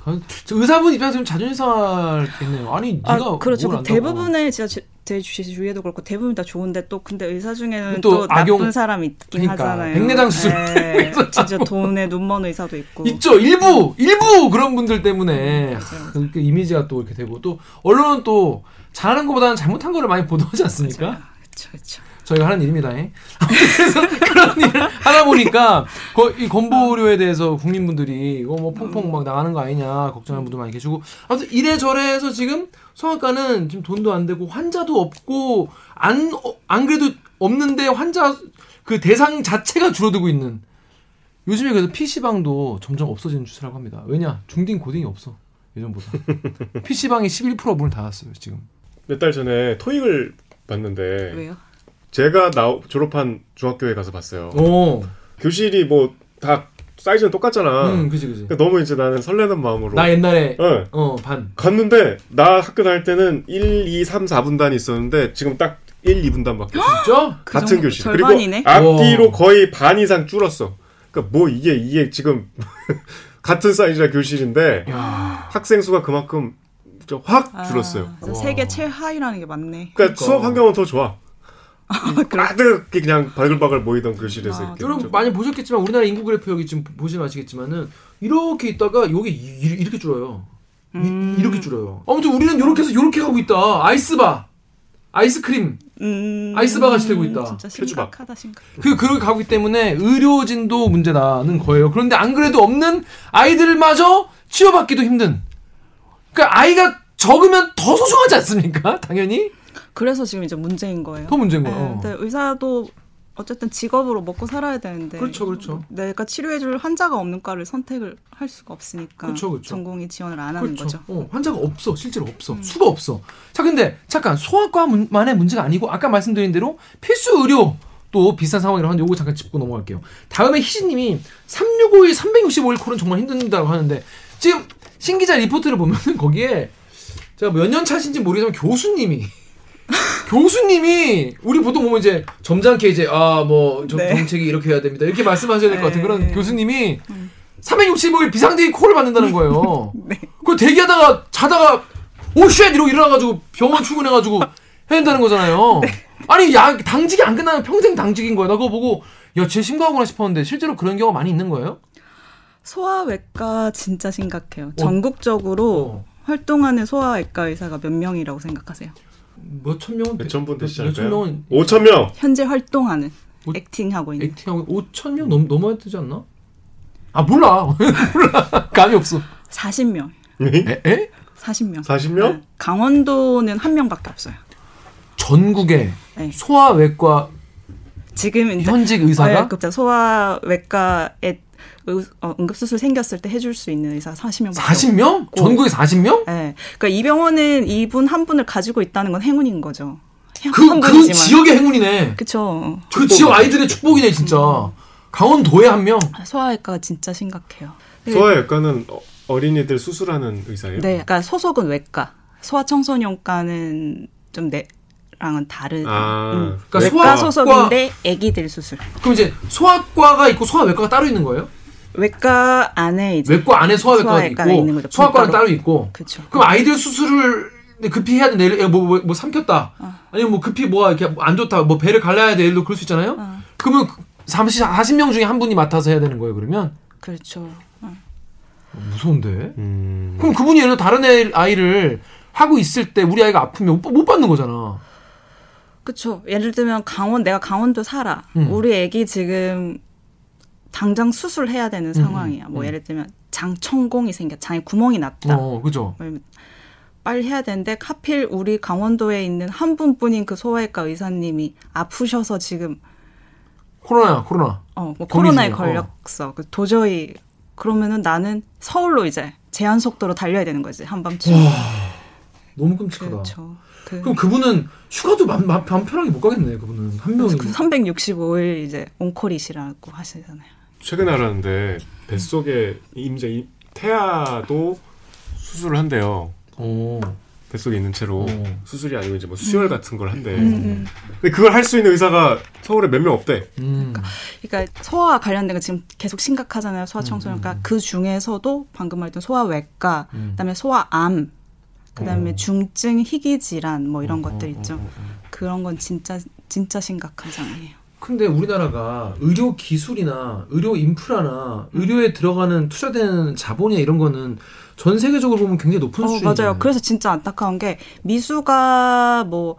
Speaker 2: 의사분 입장에서 좀 자존심 상하겠네요. 아니,
Speaker 1: 아,
Speaker 2: 네가
Speaker 1: 그렇죠.
Speaker 2: 뭘
Speaker 1: 그. 대부분의 진짜 제- 주위에도 그렇고 대부분 다 좋은데 또 근데 의사 중에는
Speaker 2: 또
Speaker 1: 또,
Speaker 2: 악용-
Speaker 1: 나쁜 사람이 있긴
Speaker 2: 그러니까,
Speaker 1: 하잖아요.
Speaker 2: 백내장 수술
Speaker 1: 네, 진짜 돈에 눈먼 의사도 있고.
Speaker 2: 있죠. 일부 일부 그런 분들 때문에
Speaker 1: 음, 맞아요.
Speaker 2: 그, 그 이미지가 또 이렇게 되고 또 언론은 또 잘하는 것보다는 잘못한 거를 많이 보도하지 않습니까?
Speaker 1: 그렇죠, 그렇죠.
Speaker 2: 저희가 하는 일입니다. 예. 그래서 그런 일을 하다 보니까 거- 이 건보료에 대해서 국민분들이 이거 뭐 퐁퐁 막 나가는 거 아니냐 걱정하는 분도 많이 계시고 아무튼 이래저래 해서 지금 성악가는 지금 돈도 안 되고 환자도 없고 안안 그래도 없는데 환자 그 대상 자체가 줄어들고 있는 요즘에 그래서 PC방도 점점 없어지는 추세라고 합니다. 왜냐? 중딩 고딩이 없어. 예전보다. PC방이 11% 문을 닫았어요, 지금.
Speaker 3: 몇 달 전에 토익을 봤는데
Speaker 1: 왜요?
Speaker 3: 제가 나 졸업한 중학교에 가서 봤어요.
Speaker 2: 오.
Speaker 3: 교실이 뭐 다 사이즈는 똑같잖아.
Speaker 2: 음, 그지, 그지.
Speaker 3: 그러니까 너무 이제 나는 설레는 마음으로
Speaker 2: 나 옛날에
Speaker 3: 어,
Speaker 2: 어, 반.
Speaker 3: 갔는데 나 학교 다닐 때는 1, 2, 3, 4분단이 있었는데 지금 딱 1, 2분단밖에 없어.
Speaker 2: 진짜?
Speaker 1: 그
Speaker 3: 같은 교실.
Speaker 1: 절반이네?
Speaker 3: 그리고 앞뒤로
Speaker 2: 와.
Speaker 3: 거의 반 이상 줄었어. 그러니까 뭐 이게 이게 지금 같은 사이즈의 교실인데
Speaker 2: 야.
Speaker 3: 학생 수가 그만큼 좀확 줄었어요.
Speaker 1: 아, 세계 최하위라는 게 맞네.
Speaker 3: 그러니까 수업 환경은 더 좋아. 가득 그냥 바글바글 모이던 교실에서
Speaker 1: 아,
Speaker 3: 이렇게
Speaker 2: 여러분
Speaker 3: 좀-
Speaker 2: 많이 보셨겠지만 우리나라 인구 그래프 여기 지금 보시면 아시겠지만은 이렇게 있다가 여기 이- 이렇게 줄어요. 이-
Speaker 1: 음.
Speaker 2: 이 렇게 줄어요. 아무튼 우리는 이렇게 해서 이렇게 가고 있다. 아이스바, 아이스크림.
Speaker 1: 음,
Speaker 2: 아이스바 같이 되고 있다.
Speaker 1: 진짜. 심각하다 심각.
Speaker 2: 그 그렇게 가고 있기 때문에 의료진도 문제다는 거예요. 그런데 안 그래도 없는 아이들마저 치료받기도 힘든. 그러니까 아이가 적으면 더 소중하지 않습니까? 당연히
Speaker 1: 그래서 지금 이제 문제인 거예요.
Speaker 2: 더 문제인
Speaker 1: 네,
Speaker 2: 거예요.
Speaker 1: 근데 의사도 어쨌든 직업으로 먹고 살아야 되는데
Speaker 2: 그렇죠, 그렇죠.
Speaker 1: 내가 치료해줄 환자가 없는 과를 선택을 할 수가 없으니까
Speaker 2: 그렇죠, 그렇죠.
Speaker 1: 전공이 지원을 안 하는
Speaker 2: 그렇죠.
Speaker 1: 거죠.
Speaker 2: 어, 환자가 없어. 실제로 없어. 수가 없어. 자, 근데 잠깐 소아과만의 문제가 아니고 아까 말씀드린 대로 필수 의료 또 비슷한 상황이라고 하는데 요거 잠깐 짚고 넘어갈게요. 다음에 희진님이 365일 365일 콜은 정말 힘든다고 하는데 지금 신기자 리포트를 보면은 거기에 제가 몇 년 차신지 모르겠지만 교수님이 교수님이 우리 보통 보면 이제 점잖게 이제 아뭐
Speaker 1: 네.
Speaker 2: 정책이 이렇게 해야 됩니다 이렇게 말씀하셔야 될 것 같은 그런
Speaker 1: 네.
Speaker 2: 교수님이 365일 비상대기 콜을 받는다는 거예요.
Speaker 1: 네.
Speaker 2: 그 대기하다가 자다가 오쉣 이러고 일어나가지고 병원 출근해가지고 해야 된다는 거잖아요. 아니 야 당직이 안 끝나면 평생 당직인 거야. 나 그거 보고 야쟤 심각하구나 싶었는데 실제로 그런 경우가 많이 있는 거예요?
Speaker 1: 소아외과 진짜 심각해요.
Speaker 2: 어.
Speaker 1: 전국적으로
Speaker 2: 어.
Speaker 1: 활동하는 소아외과 의사가 몇 명이라고 생각하세요?
Speaker 2: 몇 천 명은
Speaker 3: 몇천 분 되시지
Speaker 2: 몇천? 명은
Speaker 3: 5천 명.
Speaker 1: 현재 활동하는
Speaker 2: 뭐-
Speaker 1: 액팅하고 있는
Speaker 2: 액팅하고 5천 명 넘, 넘어야 되지 않나? 아 몰라 몰라 감이 없어.
Speaker 1: 40명.
Speaker 2: 에? 에?
Speaker 1: 40명.
Speaker 3: 40명?
Speaker 1: 강원도는 한 명밖에 없어요.
Speaker 2: 전국에
Speaker 1: 네.
Speaker 2: 소아외과
Speaker 1: 지금
Speaker 2: 현직 의사가
Speaker 1: 아, 그죠. 소아외과에 의- 어, 응급수술 생겼을 때 해줄 수 있는 의사 40명밖에
Speaker 2: 40명? 전국에 40명?
Speaker 1: 네. 그러니까 이 병원은 이분 한 분을 가지고 있다는 건 행운인 거죠.
Speaker 2: 그,
Speaker 1: 한
Speaker 2: 그. 지역의 행운이네.
Speaker 1: 그쵸.
Speaker 2: 그 지역 아이들의 축복이네 진짜. 강원도에 한 명.
Speaker 1: 소아외과가 진짜 심각해요.
Speaker 3: 소아외과는 어- 어린이들 수술하는 의사예요?
Speaker 1: 네, 그러니까 소속은 외과, 소아청소년과는 좀 내 랑은 다른.
Speaker 3: 아,
Speaker 1: 음.
Speaker 2: 그러니까
Speaker 1: 외과
Speaker 2: 소아과-
Speaker 1: 소속인데 아기들 수술.
Speaker 2: 그럼 이제 소아과가 있고 소아외과가 따로 있는 거예요?
Speaker 1: 외과 안에 이제
Speaker 2: 외과 안에 소아외과가
Speaker 1: 소아외과가
Speaker 2: 있고
Speaker 1: 있는 거죠.
Speaker 2: 소아과는. 따로 있고.
Speaker 1: 그렇죠.
Speaker 2: 그럼 아이들 수술을 급히 해야 되는데 예를- 뭐, 뭐, 뭐 삼켰다.
Speaker 1: 어.
Speaker 2: 아니면 뭐 급히 뭐 이렇게 안 좋다. 뭐 배를 갈라야 돼. 예를 그럴 수 있잖아요.
Speaker 1: 어.
Speaker 2: 그러면 30, 40명 중에 한 분이 맡아서 해야 되는 거예요. 그러면
Speaker 1: 그렇죠. 어.
Speaker 2: 무서운데.
Speaker 3: 음.
Speaker 2: 그럼 그분이 예를 들어 다른 애, 아이를 하고 있을 때 우리 아이가 아프면 못, 못 받는 거잖아.
Speaker 1: 그렇죠. 예를 들면 강원 내가 강원도 살아.
Speaker 2: 음.
Speaker 1: 우리 애기 지금 당장 수술해야 되는 상황이야. 뭐
Speaker 2: 음.
Speaker 1: 예를 들면 장천공이 생겨, 장에 구멍이 났다.
Speaker 2: 어, 그죠.
Speaker 1: 뭐 빨리 해야 되는데 하필 우리 강원도에 있는 한 분뿐인 그 소아외과 의사님이 아프셔서 지금
Speaker 2: 코로나, 코로나.
Speaker 1: 어, 뭐 코로나에
Speaker 2: 중이야.
Speaker 1: 걸렸어. 그 도저히 그러면은 나는 서울로 이제 제한 속도로 달려야 되는 거지 한밤중.
Speaker 2: 너무 끔찍하다.
Speaker 1: 그렇죠. 그,
Speaker 2: 그럼 그분은 휴가도 맘, 맘, 맘 편하게 못 가겠네, 그분은. 한 명이.
Speaker 1: 그 365일 이제 온콜이시라고 하시잖아요.
Speaker 3: 최근에 알았는데 뱃속에 이제 이- 태아도 수술을 한대요.
Speaker 2: 어.
Speaker 3: 뱃속에 있는 채로
Speaker 2: 어.
Speaker 3: 수술이 아니고 이제 뭐 수혈 같은 걸 한대.
Speaker 1: 음, 음.
Speaker 3: 근데 그걸 할 수 있는 의사가 서울에 몇 명 없대.
Speaker 2: 음.
Speaker 1: 그러니까 소아 관련된 거 지금 계속 심각하잖아요. 소아 청소년과 그 중에서도 방금 말했던 소아외과,
Speaker 2: 음.
Speaker 1: 그다음에 소아암, 그다음에
Speaker 2: 어.
Speaker 1: 중증 희귀 질환 뭐 이런
Speaker 2: 어,
Speaker 1: 것들
Speaker 2: 어,
Speaker 1: 있죠.
Speaker 2: 어, 어, 어.
Speaker 1: 그런 건 진짜 진짜 심각한 상황이에요.
Speaker 2: 근데 우리나라가 의료 기술이나 의료 인프라나 의료에 들어가는 투자되는 자본이나 이런 거는 전 세계적으로 보면 굉장히 높은
Speaker 1: 어,
Speaker 2: 수준이잖아요.
Speaker 1: 맞아요. 그래서 진짜 안타까운 게 미수가 뭐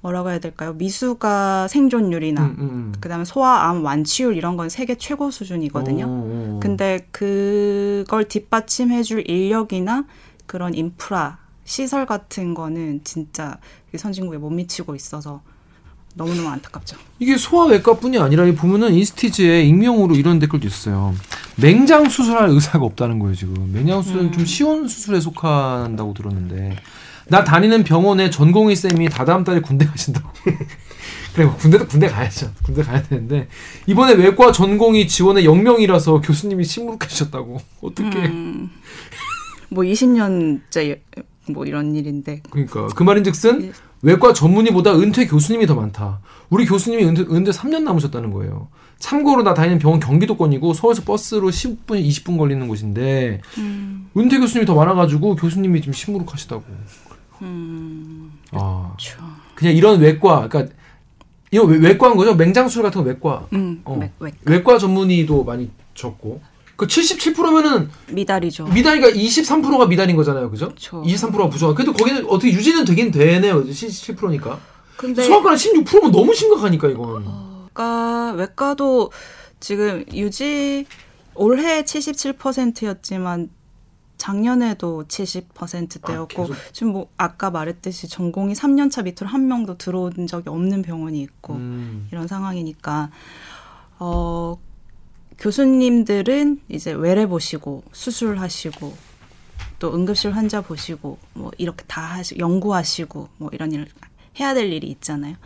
Speaker 1: 뭐라고 해야 될까요? 미수가 생존율이나
Speaker 2: 음, 음.
Speaker 1: 그다음에 소아암 완치율 이런 건 세계 최고 수준이거든요.
Speaker 2: 어, 어, 어.
Speaker 1: 근데 그걸 뒷받침해 줄 인력이나 그런 인프라 시설 같은 거는 진짜 선진국에 못 미치고 있어서 너무너무 안타깝죠.
Speaker 2: 이게 소아외과뿐이 아니라 이 보면은 인스티지에 익명으로 이런 댓글도 있어요. 맹장 수술할 의사가 없다는 거예요 지금. 맹장 수술은
Speaker 1: 음.
Speaker 2: 좀 쉬운 수술에 속한다고 들었는데 나 다니는 병원에 전공의 쌤이 다다음 달에 군대 가신다고. 그래 뭐 군대도 군대 가야죠. 군대 가야 되는데 이번에 외과 전공의 지원에 0명이라서 교수님이 시무룩해주셨다고. 어떻게?
Speaker 1: 음, 뭐 20년째 뭐 이런 일인데
Speaker 2: 그러니까 그 말인즉슨
Speaker 1: 예.
Speaker 2: 외과 전문의보다 은퇴 교수님이 더 많다. 우리 교수님이 은퇴, 은퇴 3년 남으셨다는 거예요. 참고로 나 다니는 병원 경기도권이고 서울에서 버스로 10분, 20분 걸리는 곳인데
Speaker 1: 음,
Speaker 2: 은퇴 교수님이 더 많아가지고 교수님이 좀 시무룩하시다고.
Speaker 1: 음,
Speaker 2: 아
Speaker 1: 저,
Speaker 2: 그냥 이런 외과, 그러니까 이거 외- 외과인 거죠? 맹장술 같은 거 외과.
Speaker 1: 음,
Speaker 2: 어.
Speaker 1: 맥, 맥.
Speaker 2: 외과 전문의도 많이 적고. 그 77%면은
Speaker 1: 미달이죠.
Speaker 2: 미달이가 23%가 미달인 거잖아요. 그죠?
Speaker 1: 그쵸.
Speaker 2: 23%가 부족한. 근데 거기는 어떻게 유지는 되긴 되네요. 77%니까.
Speaker 1: 근데
Speaker 2: 소아과는 16%면 너무 심각하니까 이건.
Speaker 1: 외과 외과도 지금 유지 올해 77%였지만 작년에도 70%대였고
Speaker 2: 아?
Speaker 1: 지금 뭐 아까 말했듯이 전공이 3년차 밑으로 한 명도 들어온 적이 없는 병원이 있고
Speaker 2: 음.
Speaker 1: 이런 상황이니까 어 교수님들은 이제 외래 보시고 수술하시고 또 응급실 환자 보시고 뭐 이렇게 다 하시 연구하시고 뭐 이런 일 해야 될 일이 있잖아요.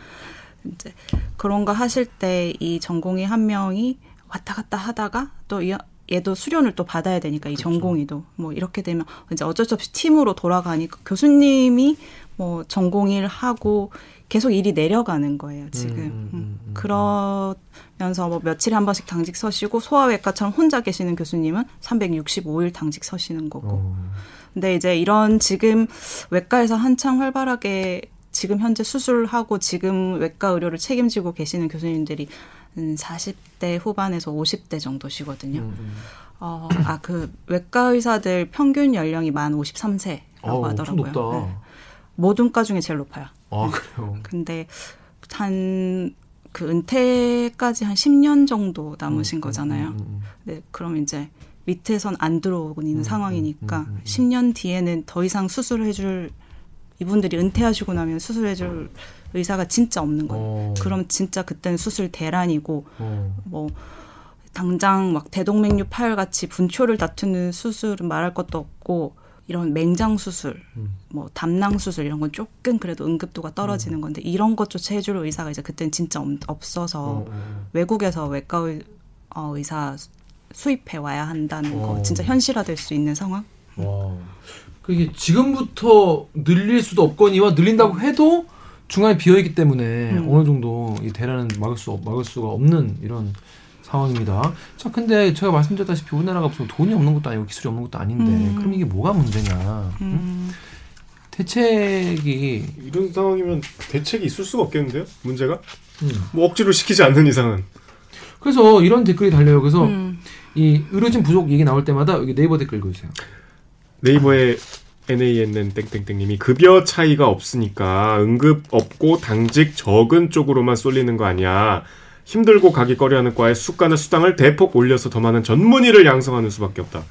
Speaker 1: 이제 그런 거 하실 때 이 전공의 한 명이 왔다 갔다 하다가 또 이- 얘도 수련을 또 받아야 되니까 이 전공의도 뭐 이렇게 되면 이제 어쩔 수 없이 팀으로 돌아가니까 교수님이 뭐 전공의를 하고 계속 일이 내려가는 거예요 지금
Speaker 2: 음, 음,
Speaker 1: 음.
Speaker 2: 음.
Speaker 1: 그러면서 뭐 며칠에 한 번씩 당직 서시고 소아외과처럼 혼자 계시는 교수님은 365일 당직 서시는 거고
Speaker 2: 어.
Speaker 1: 근데 이제 이런 지금 외과에서 한창 활발하게 지금 현재 수술하고 지금 외과 의료를 책임지고 계시는 교수님들이 음, 40대 후반에서 50대 정도시거든요.
Speaker 2: 음, 음.
Speaker 1: 어, 아, 그 외과 의사들 평균 연령이 만 53세라고
Speaker 2: 어우, 엄청
Speaker 1: 하더라고요. 네. 모든 과 중에 제일 높아요.
Speaker 2: 아 그래요.
Speaker 1: 근데 한그 은퇴까지 한 10년 정도 남으신
Speaker 2: 음,
Speaker 1: 거잖아요.
Speaker 2: 음, 음,
Speaker 1: 네, 그럼 이제 밑에선 안 들어오고 있는
Speaker 2: 음,
Speaker 1: 상황이니까
Speaker 2: 음, 음, 음.
Speaker 1: 10년 뒤에는 더 이상 수술해줄 이분들이 은퇴하시고 나면 수술해줄 의사가 진짜 없는 거예요.
Speaker 2: 어.
Speaker 1: 그럼 진짜 그때는 수술 대란이고
Speaker 2: 어.
Speaker 1: 뭐 당장 막 대동맥류 파열 같이 분초를 다투는 수술은 말할 것도 없고 이런 맹장 수술,
Speaker 2: 음.
Speaker 1: 뭐 담낭 수술 이런 건 조금 그래도 응급도가 떨어지는 건데 이런 것조차 해줄 의사가 이제 그때는 진짜 없- 없어서
Speaker 2: 어, 어.
Speaker 1: 외국에서 외과 의, 어, 의사 수입해 와야 한다는 거
Speaker 2: 어.
Speaker 1: 진짜 현실화될 수 있는 상황.
Speaker 2: 와. 그게 지금부터 늘릴 수도 없거니와 늘린다고 해도 중간에 비어 있기 때문에
Speaker 1: 음.
Speaker 2: 어느 정도 이 대란은 막을 수 없- 막을 수가 없는 이런 상황입니다. 자, 근데 제가 말씀드렸다시피 우리나라가 무슨 돈이 없는 것도 아니고 기술이 없는 것도 아닌데
Speaker 1: 음.
Speaker 2: 그럼 이게 뭐가 문제냐? 응?
Speaker 1: 음.
Speaker 2: 대책이
Speaker 3: 이런 상황이면 대책이 있을 수가 없겠는데요? 문제가?
Speaker 2: 음.
Speaker 3: 뭐 억지로 시키지 않는 이상은.
Speaker 2: 그래서 이런 댓글이 달려요. 그래서
Speaker 1: 음.
Speaker 2: 이 의료진 부족 얘기 나올 때마다 여기 네이버 댓글 읽어주세요.
Speaker 3: 네이버에 NANN 땡땡땡님이 급여 차이가 없으니까 응급 없고 당직 적은 쪽으로만 쏠리는 거 아니야. 힘들고 가기 꺼려하는 과에 수가나 수당을 대폭 올려서 더 많은 전문의를 양성하는 수밖에 없다.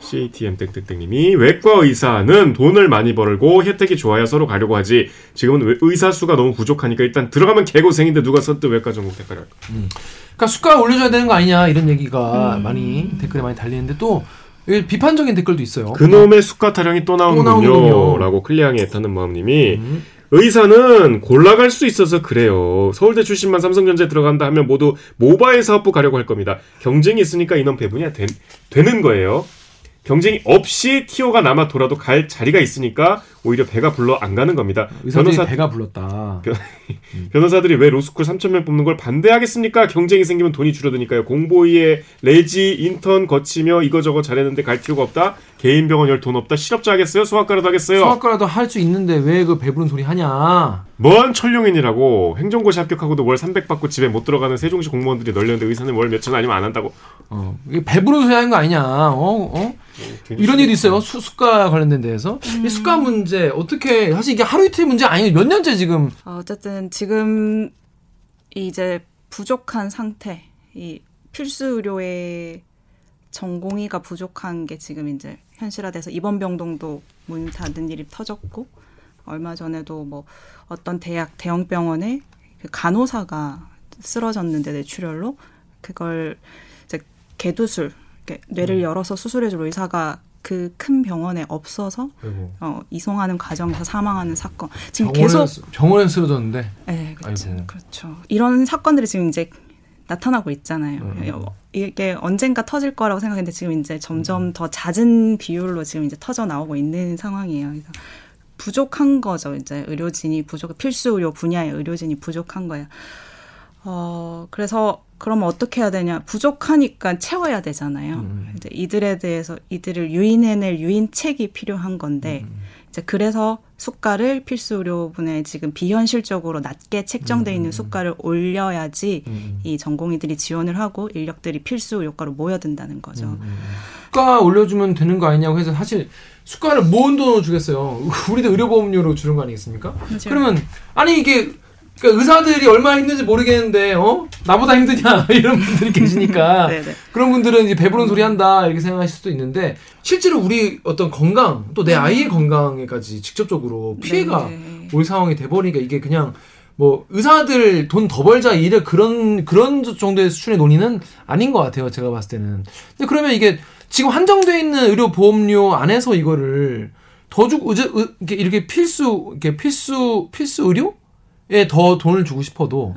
Speaker 3: CATM 땡땡땡님이 외과 의사는 돈을 많이 벌고 혜택이 좋아야 서로 가려고 하지. 지금은 왜- 의사 수가 너무 부족하니까 일단 들어가면 개고생인데 누가 선뜻 외과 전공 택하려 할까?
Speaker 2: 그러니까 수가 올려줘야 되는 거 아니냐 이런 얘기가
Speaker 1: 음.
Speaker 2: 많이 댓글에 많이 달리는데 또 비판적인 댓글도 있어요.
Speaker 3: 그놈의 수가 타령이 또 나오는군요.
Speaker 2: 나오는군요.
Speaker 3: 라고 클리앙이 애타는 마음님이
Speaker 2: 음.
Speaker 3: 의사는 골라갈 수 있어서 그래요. 서울대 출신만 삼성전자에 들어간다 하면 모두 모바일 사업부 가려고 할 겁니다. 경쟁이 있으니까 인원 배분이 된- 되는 거예요. 경쟁이 없이 티오가 남아 돌아도 갈 자리가 있으니까 오히려 배가 불러 안 가는 겁니다. 변호사,
Speaker 2: 배가 불렀다.
Speaker 3: 변호사들이 왜 로스쿨 3,000명 뽑는 걸 반대하겠습니까? 경쟁이 생기면 돈이 줄어드니까요. 공보의에 레지, 인턴 거치며 이거저거 잘했는데 갈 필요가 없다. 개인 병원 열 돈 없다. 실업자 하겠어요? 소아과라도 하겠어요?
Speaker 2: 수학과라도 할 수 있는데 왜 그 배부른 소리 하냐?
Speaker 3: 뭔 천룡인이라고 행정고시 합격하고도 월 300 받고 집에 못 들어가는 세종시 공무원들이 널렸는데 의사는 월 몇천 아니면 안 한다고
Speaker 2: 어, 이게 배부른 소리 하는 거 아니냐? 어, 어? 이런 일이 있어요. 수, 수가 관련된 데에서 이 수가 문제 어떻게 사실 이게 하루 이틀 문제 아니에요. 몇 년째 지금
Speaker 1: 어, 어쨌든 지금 이제 부족한 상태, 이 필수 의료의 전공의가 부족한 게 지금 이제 현실화돼서 입원 병동도 문 닫은 일이 터졌고 얼마 전에도 뭐 어떤 대학 대형 병원에 그 간호사가 쓰러졌는데 뇌출혈로 그걸 이제 개두술 뇌를 열어서 수술해줄 의사가 그 큰 병원에 없어서 어, 이송하는 과정에서 사망하는 사건 지금
Speaker 2: 병원에
Speaker 1: 계속
Speaker 2: 병원에 쓰러졌는데
Speaker 1: 네, 그렇죠.
Speaker 2: 아이고.
Speaker 1: 그렇죠. 이런 사건들이 지금 이제 나타나고 있잖아요.
Speaker 2: 음.
Speaker 1: 이게 언젠가 터질 거라고 생각했는데 지금 이제 점점 더 잦은 비율로 지금 이제 터져 나오고 있는 상황이에요. 그래서 부족한 거죠. 이제 의료진이 부족, 필수 의료 분야의 의료진이 부족한 거예요. 어, 그래서 그러면 어떻게 해야 되냐? 부족하니까 채워야 되잖아요.
Speaker 2: 음.
Speaker 1: 이제 이들에 대해서 이들을 유인해낼 유인책이 필요한 건데
Speaker 2: 음.
Speaker 1: 이제 그래서 수가를 필수 의료분에 지금 비현실적으로 낮게 책정돼 있는 수가를 올려야지
Speaker 2: 음.
Speaker 1: 이 전공의들이 지원을 하고 인력들이 필수 의료과로 모여든다는 거죠.
Speaker 2: 음. 수가 올려주면 되는 거 아니냐고 해서 사실 수가를 뭔 돈으로 주겠어요. 우리도 의료보험료로 주는 거 아니겠습니까? 그러면 아니 이게 그러니까 의사들이 얼마나 힘든지 모르겠는데 어? 나보다 힘드냐? 이런 분들이 계시니까.
Speaker 1: 네네.
Speaker 2: 그런 분들은 이제 배부른 소리 한다 이렇게 생각하실 수도 있는데 실제로 우리 어떤 건강 또 내 아이의 건강에까지 직접적으로 피해가
Speaker 1: 네.
Speaker 2: 올 상황이 돼버리니까 이게 그냥 뭐 의사들 돈 더 벌자 이래 그런 그런 정도의 수준의 논의는 아닌 것 같아요 제가 봤을 때는. 근데 그러면 이게 지금 한정돼 있는 의료 보험료 안에서 이거를 더 주고 의제- 의- 이렇게 필수 이렇게 필수 필수 의료에 더 돈을 주고 싶어도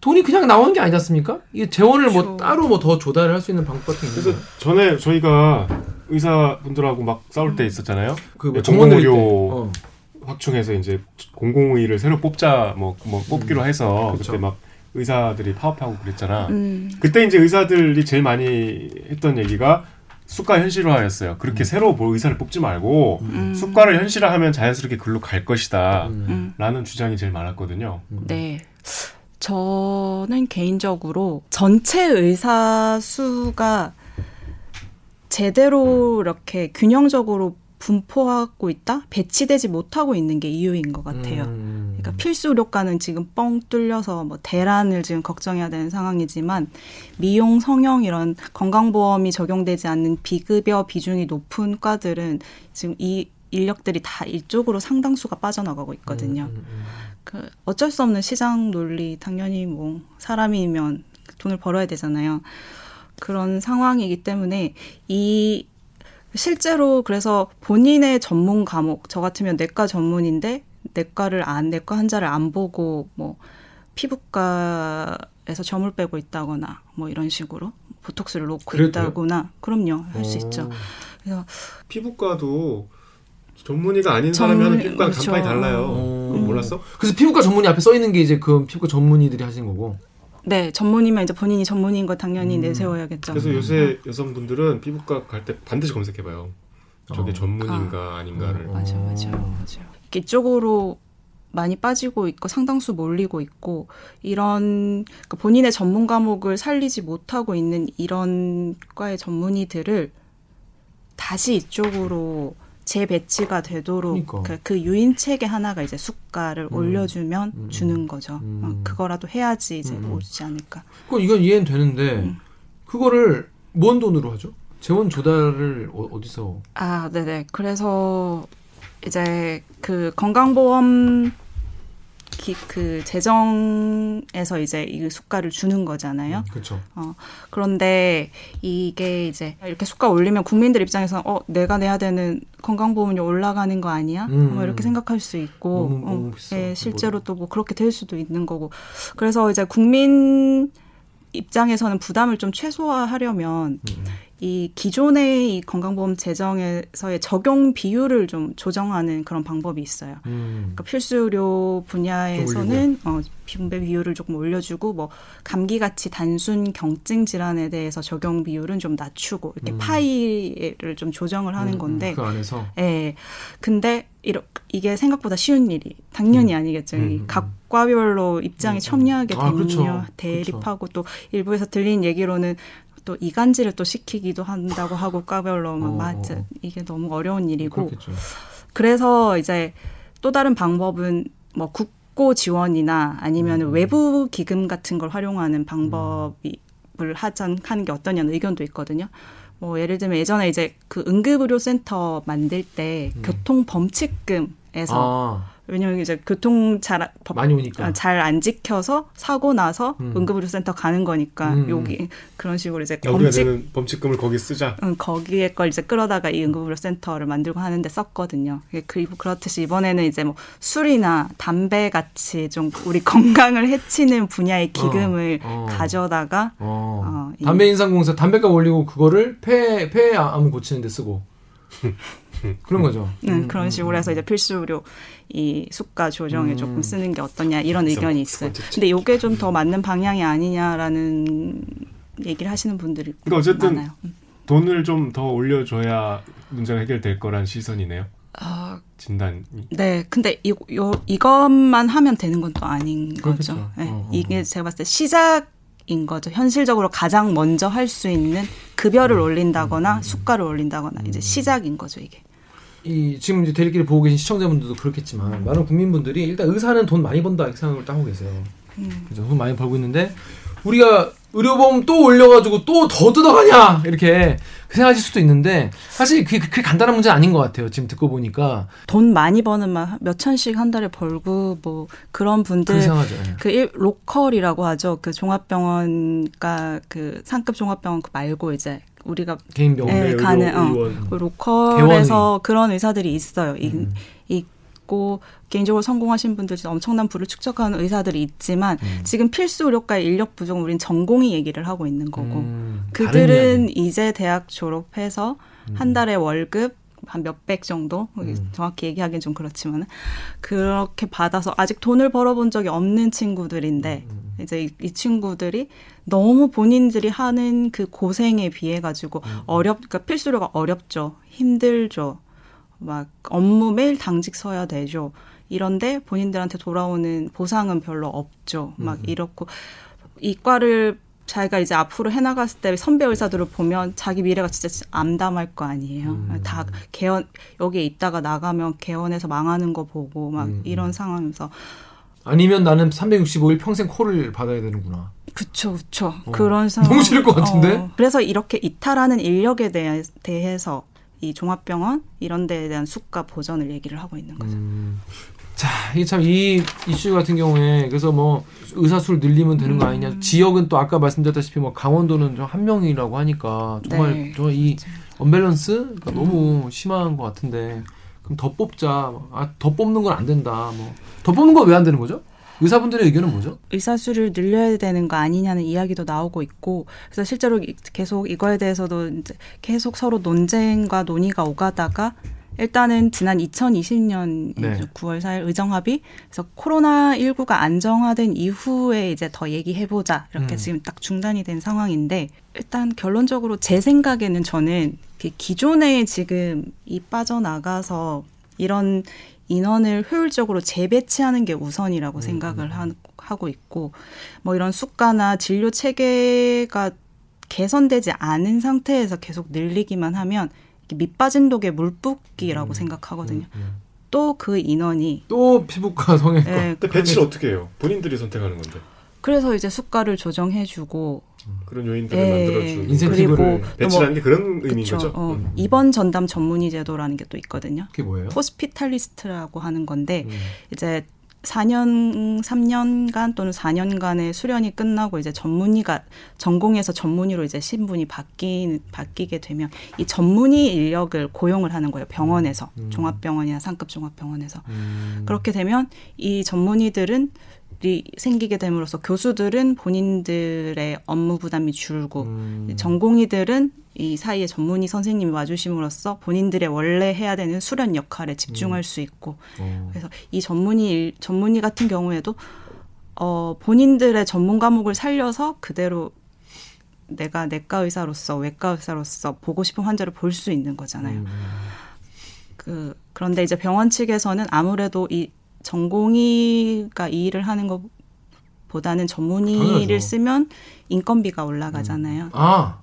Speaker 2: 돈이 그냥 나오는 게 아니지 않습니까? 이게 재원을 뭐
Speaker 1: 그렇죠.
Speaker 2: 따로 뭐 더 조달을 할 수 있는 방법 같은 게 있는
Speaker 3: 그래서. 전에 저희가 의사분들하고 막 싸울 때 있었잖아요.
Speaker 2: 그
Speaker 3: 네,
Speaker 2: 정원들이 때.
Speaker 3: 공공의료
Speaker 2: 어.
Speaker 3: 확충해서 이제 공공의를 새로 뽑자 뭐, 뭐 뽑기로 해서
Speaker 2: 그쵸.
Speaker 3: 그때 막 의사들이 파업하고 그랬잖아.
Speaker 1: 음,
Speaker 3: 그때 이제 의사들이 제일 많이 했던 얘기가 수가 현실화였어요. 그렇게 새로 뭐 의사를 뽑지 말고
Speaker 1: 음.
Speaker 3: 수가를 현실화하면 자연스럽게 글로 갈 것이다.
Speaker 1: 음.
Speaker 3: 라는 주장이 제일 많았거든요.
Speaker 1: 네. 저는 개인적으로 전체 의사 수가 제대로 이렇게 균형적으로 분포하고 있다? 배치되지 못하고 있는 게 이유인 것 같아요.
Speaker 2: 음.
Speaker 1: 그러니까 필수 의료과는 지금 뻥 뚫려서 뭐 대란을 지금 걱정해야 되는 상황이지만 미용, 성형 이런 건강보험이 적용되지 않는 비급여 비중이 높은 과들은 지금 이 인력들이 다 이쪽으로 상당수가 빠져나가고 있거든요.
Speaker 2: 음, 음,
Speaker 1: 그 어쩔 수 없는 시장 논리 당연히 뭐 사람이면 돈을 벌어야 되잖아요. 그런 상황이기 때문에 이 실제로 그래서 본인의 전문 과목 저 같으면 내과 전문인데 내과를 안 내과 환자를 안 보고 뭐 피부과에서 점을 빼고 있다거나 뭐 이런 식으로 보톡스를 놓고
Speaker 2: 그래도
Speaker 1: 있다거나 그럼요 할수
Speaker 2: 어.
Speaker 1: 있죠. 그래서
Speaker 3: 피부과도 전문의가 아닌 사람이
Speaker 1: 전문-
Speaker 3: 하는 피부과는
Speaker 1: 그렇죠.
Speaker 3: 간판이 달라요.
Speaker 2: 어.
Speaker 3: 그거 몰랐어?
Speaker 2: 그래서 피부과 전문의 앞에 써 있는 게 이제 그 피부과 전문의들이 하시는 거고.
Speaker 1: 네 전문이면 이제 본인이 전문인 거 당연히
Speaker 2: 음.
Speaker 1: 내세워야겠죠.
Speaker 3: 그래서 요새 여성분들은 피부과 갈 때 반드시 검색해봐요. 저게
Speaker 2: 어.
Speaker 3: 전문인가 아 닌가를.
Speaker 2: 어.
Speaker 1: 맞아, 맞아, 맞아. 이쪽으로 많이 빠지고 있고 상당수 몰리고 있고 이런 그러니까 본인의 전문 과목을 살리지 못하고 있는 이런 과의 전문의들을 다시 이쪽으로 재배치가 되도록
Speaker 2: 그러니까.
Speaker 1: 그, 그 유인책의 하나가 이제 수가를
Speaker 2: 음.
Speaker 1: 올려주면
Speaker 2: 음.
Speaker 1: 주는 거죠.
Speaker 2: 음.
Speaker 1: 어, 그거라도 해야지 이제
Speaker 2: 음.
Speaker 1: 오지 않을까.
Speaker 2: 그 이건 이해는 되는데
Speaker 1: 음.
Speaker 2: 그거를 뭔 돈으로 하죠? 재원 조달을 어, 어디서?
Speaker 1: 아, 네네. 그래서 이제 그 건강보험 기, 그 재정에서 이제 이 수가를 주는 거잖아요.
Speaker 2: 그렇죠.
Speaker 1: 어, 그런데 이게 이제 이렇게 수가 올리면 국민들 입장에서 어 내가 내야 되는 건강보험료 올라가는 거 아니야?
Speaker 2: 음.
Speaker 1: 뭐 이렇게 생각할 수 있고
Speaker 2: 너무- 너무 비싸.
Speaker 1: 예, 실제로 또 뭐 그렇게 될 수도 있는 거고 그래서 이제 국민 입장에서는 부담을 좀 최소화하려면
Speaker 2: 음.
Speaker 1: 이 기존의 이 건강보험 재정에서의 적용 비율을 좀 조정하는 그런 방법이 있어요.
Speaker 2: 음.
Speaker 1: 그러니까 필수 의료 분야에서는 어, 분배 비율을 조금 올려주고 뭐 감기 같이 단순 경증 질환에 대해서 적용 비율은 좀 낮추고 이렇게
Speaker 2: 음.
Speaker 1: 파이를 좀 조정을 하는
Speaker 2: 음,
Speaker 1: 건데
Speaker 2: 그 안에서
Speaker 1: 예. 근데 이러, 이게 생각보다 쉬운 일이 당연히 아니겠죠. 이
Speaker 2: 음.
Speaker 1: 각 과별로 입장이
Speaker 2: 음, 음.
Speaker 1: 첨예하게
Speaker 2: 아,
Speaker 1: 대립,
Speaker 2: 그렇죠.
Speaker 1: 대립하고 또 일부에서 들린 얘기로는 또 이간질을 또 시키기도 한다고 하고 과별로 막
Speaker 2: 어,
Speaker 1: 맞아
Speaker 2: 어.
Speaker 1: 이게 너무 어려운 일이고
Speaker 2: 그렇겠죠.
Speaker 1: 그래서 이제 또 다른 방법은 뭐 국고 지원이나 아니면
Speaker 2: 음.
Speaker 1: 외부 기금 같은 걸 활용하는 방법을 하자 하는 게 어떠냐는 의견도 있거든요. 뭐 예를 들면 예전에 이제 그 응급의료센터 만들 때
Speaker 2: 음.
Speaker 1: 교통 범칙금에서
Speaker 2: 아
Speaker 1: 왜냐면 이제 교통 잘 법-
Speaker 2: 많이 오니까.
Speaker 1: 아, 잘안 지켜서 사고 나서
Speaker 2: 음.
Speaker 1: 응급의료센터 가는 거니까
Speaker 2: 음,
Speaker 1: 여기 그런 식으로 이제 범칙
Speaker 3: 범칙금을 거기 쓰자.
Speaker 1: 응, 거기에 걸 이제 끌어다가 이 응급의료센터를 만들고 하는데 썼거든요. 그 그렇듯이 이번에는 이제 뭐 술이나 담배 같이 좀 우리 건강을 해치는 분야의 기금을
Speaker 2: 어, 어.
Speaker 1: 가져다가
Speaker 2: 어.
Speaker 1: 어, 이-
Speaker 2: 담배 인상공사 담배값 올리고 그거를 폐 폐암 고치는 데 쓰고 그런 거죠.
Speaker 1: 응,
Speaker 2: 음,
Speaker 1: 그런
Speaker 2: 음,
Speaker 1: 식으로 해서 이제 필수 의료 이 수가 조정에
Speaker 2: 음.
Speaker 1: 조금 쓰는 게 어떠냐 이런 의견이
Speaker 3: 두
Speaker 1: 있어요. 근데 이게 좀 더 맞는 방향이 아니냐라는 얘기를 하시는 분들이
Speaker 3: 그러니까 어쨌든
Speaker 1: 많아요. 음.
Speaker 3: 돈을 좀 더 올려줘야 문제가 해결될 거란 시선이네요.
Speaker 1: 아,
Speaker 3: 진단이.
Speaker 1: 네, 근데 이, 요, 이것만 하면 되는 건 또 아닌
Speaker 2: 그렇겠죠.
Speaker 1: 거죠. 네,
Speaker 2: 어, 어,
Speaker 1: 이게 제가 봤을 때 시작 인 거죠. 현실적으로 가장 먼저 할 수 있는 급여를
Speaker 2: 음.
Speaker 1: 올린다거나 수가를 올린다거나 이제 시작인 거죠, 이게.
Speaker 2: 이 지금 이제 대리기를 보고 계신 시청자분들도 그렇겠지만 많은 국민분들이 일단 의사는 돈 많이 번다 이렇게 생각을 하고 계세요. 그죠? 돈 많이 벌고 있는데 우리가 의료보험 또 올려가지고 또 더 뜯어가냐 이렇게 생각하실 수도 있는데 사실 그게 그렇게 간단한 문제는 아닌 것 같아요. 지금 듣고 보니까
Speaker 1: 돈 많이 버는 막몇 천씩 한 달에 벌고 뭐 그런 분들.
Speaker 2: 예.
Speaker 1: 그 일, 로컬이라고 하죠. 그 종합병원가 그 상급 종합병원 그 말고 이제 우리가
Speaker 2: 개인 병원.
Speaker 1: 예,
Speaker 3: 의료
Speaker 1: 가는 어,
Speaker 3: 의원.
Speaker 1: 그 로컬에서 그런 의사들이 있어요. 이,
Speaker 2: 음.
Speaker 1: 있고 개인적으로 성공하신 분들 엄청난 부를 축적하는 의사들이 있지만
Speaker 2: 음.
Speaker 1: 지금 필수 의료과의 인력 부족은 우린 전공의 얘기를 하고 있는 거고
Speaker 2: 음,
Speaker 1: 그들은. 이제 대학 졸업해서
Speaker 2: 음.
Speaker 1: 한 달에 월급 한 몇백 정도 정확히 얘기하기는 좀 그렇지만 그렇게 받아서 아직 돈을 벌어본 적이 없는 친구들인데
Speaker 2: 음,
Speaker 1: 이제 이, 이 친구들이 너무 본인들이 하는 그 고생에 비해 가지고
Speaker 2: 음,
Speaker 1: 어렵 그러니까 필수료가 어렵죠. 힘들죠. 막 업무 매일 당직 서야 되죠. 이런데 본인들한테 돌아오는 보상은 별로 없죠. 막 이렇고 이과를 자기가 이제 앞으로 해나갔을 때 선배 의사들을 보면 자기 미래가 진짜 암담할 거 아니에요. 다 개원 여기에 있다가 나가면 개원에서 망하는 거 보고 막 이런 상황에서
Speaker 2: 아니면 나는 365일 평생 코를 받아야 되는구나.
Speaker 1: 그쵸 그쵸 그런 상황
Speaker 2: 어. 너무 싫을 것 같은데?
Speaker 1: 어, 그래서 이렇게 이탈하는 인력에 대해, 대해서 이 종합병원 이런 데에 대한 수가 보전을 얘기를 하고 있는 거죠.
Speaker 2: 음. 자, 이게 참 이 이슈 같은 경우에 그래서 뭐 의사 수를 늘리면 되는 거 아니냐. 지역은 또 아까 말씀드렸다시피 뭐 강원도는 좀한 명이라고 하니까 정말
Speaker 1: 네.
Speaker 2: 정말 이 언밸런스가 너무 심한 것 같은데 그럼 더 뽑자. 아, 더 뽑는 건 안 된다. 뭐 더 뽑는 건 왜 안 되는 거죠? 의사분들의 의견은 뭐죠?
Speaker 1: 의사 수를 늘려야 되는 거 아니냐는 이야기도 나오고 있고 그래서 실제로 이- 계속 이거에 대해서도 계속 서로 논쟁과 논의가 오가다가 일단은 지난 2020년
Speaker 2: 네.
Speaker 1: 9월 4일 의정합의 그래서 코로나 19가 안정화된 이후에 이제 더 얘기해 보자 이렇게
Speaker 2: 음.
Speaker 1: 지금 딱 중단이 된 상황인데 일단 결론적으로 제 생각에는 저는 그 기존에 지금 이 빠져나가서 이런 인원을 효율적으로 재배치하는 게 우선이라고 생각을 하, 하고 있고 뭐 이런 수가나 진료 체계가 개선되지 않은 상태에서 계속 늘리기만 하면 밑빠진 독에 물 붓기라고 생각하거든요. 또 그 인원이
Speaker 2: 또 피부과 성형외과.
Speaker 1: 예,
Speaker 3: 근데 배치를 어떻게 해요? 본인들이 선택하는 건데.
Speaker 1: 그래서 이제 수가를 조정해주고
Speaker 3: 그런 요인들을
Speaker 1: 예,
Speaker 3: 만들어주는
Speaker 2: 인센티브를
Speaker 1: 그리고 또
Speaker 3: 배치라는 게 그런 의미인
Speaker 1: 그쵸,
Speaker 3: 거죠.
Speaker 1: 어,
Speaker 3: 음.
Speaker 1: 입원 전담 전문의 제도라는 게 또 있거든요.
Speaker 2: 그게 뭐예요?
Speaker 1: hospitalist라고 하는 건데
Speaker 2: 음.
Speaker 1: 이제 4년, 3년간 또는 4년간의 수련이 끝나고 이제 전문의가 전공에서 전문의로 이제 신분이 바뀌 바뀌게 되면 이 전문의 인력을 고용을 하는 거예요. 병원에서 종합병원이나 상급 종합병원에서
Speaker 2: 음.
Speaker 1: 그렇게 되면 이 전문의들은 이 생기게 됨으로써 교수들은 본인들의 업무 부담이 줄고
Speaker 2: 음.
Speaker 1: 전공의들은 이 사이에 전문의 선생님이 와주심으로써 본인들의 원래 해야 되는 수련 역할에 집중할 수 있고
Speaker 2: 어.
Speaker 1: 그래서 이 전문의 일- 전문의 같은 경우에도 어 본인들의 전문 과목을 살려서 그대로 내가 내과 의사로서 외과 의사로서 보고 싶은 환자를 볼 수 있는 거잖아요.
Speaker 2: 음.
Speaker 1: 그 그런데 이제 병원 측에서는 아무래도 이 전공의가 이 일을 하는 것보다는 전문의를
Speaker 2: 당연하죠.
Speaker 1: 쓰면 인건비가 올라가잖아요.
Speaker 2: 아,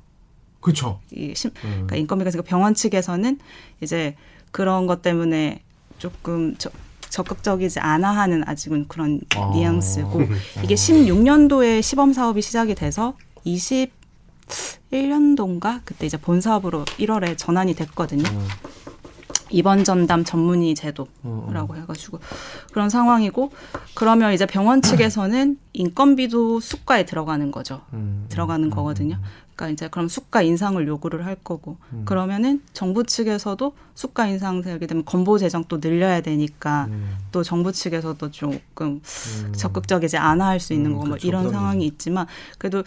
Speaker 2: 그렇죠.
Speaker 1: 이 심,
Speaker 2: 음.
Speaker 1: 그러니까 인건비가 있으니까 병원 측에서는 이제 그런 것 때문에 조금 저, 적극적이지 않아 하는 아직은 그런
Speaker 2: 아.
Speaker 1: 뉘앙스고 이게 16년도에 시범 사업이 시작이 돼서 21년도인가 그때 이제 본 사업으로 1월에 전환이 됐거든요.
Speaker 2: 어.
Speaker 1: 입원 전담 전문의
Speaker 2: 어,
Speaker 1: 제도라고 해가지고 그런 상황이고 그러면 이제 병원 측에서는 인건비도 수가에 들어가는 거죠.
Speaker 2: 음.
Speaker 1: 들어가는 거거든요. 그러니까 이제 그럼 수가 인상을 요구를 할 거고
Speaker 2: 음.
Speaker 1: 그러면은 정부 측에서도 수가 인상 되게 되면 건보 재정 또 늘려야 되니까
Speaker 2: 음.
Speaker 1: 또 정부 측에서도 조금
Speaker 2: 음.
Speaker 1: 적극적이지 않아 할 수 있는
Speaker 2: 음,
Speaker 1: 거고 뭐
Speaker 2: 그렇죠.
Speaker 1: 이런 상황이 있지만 그래도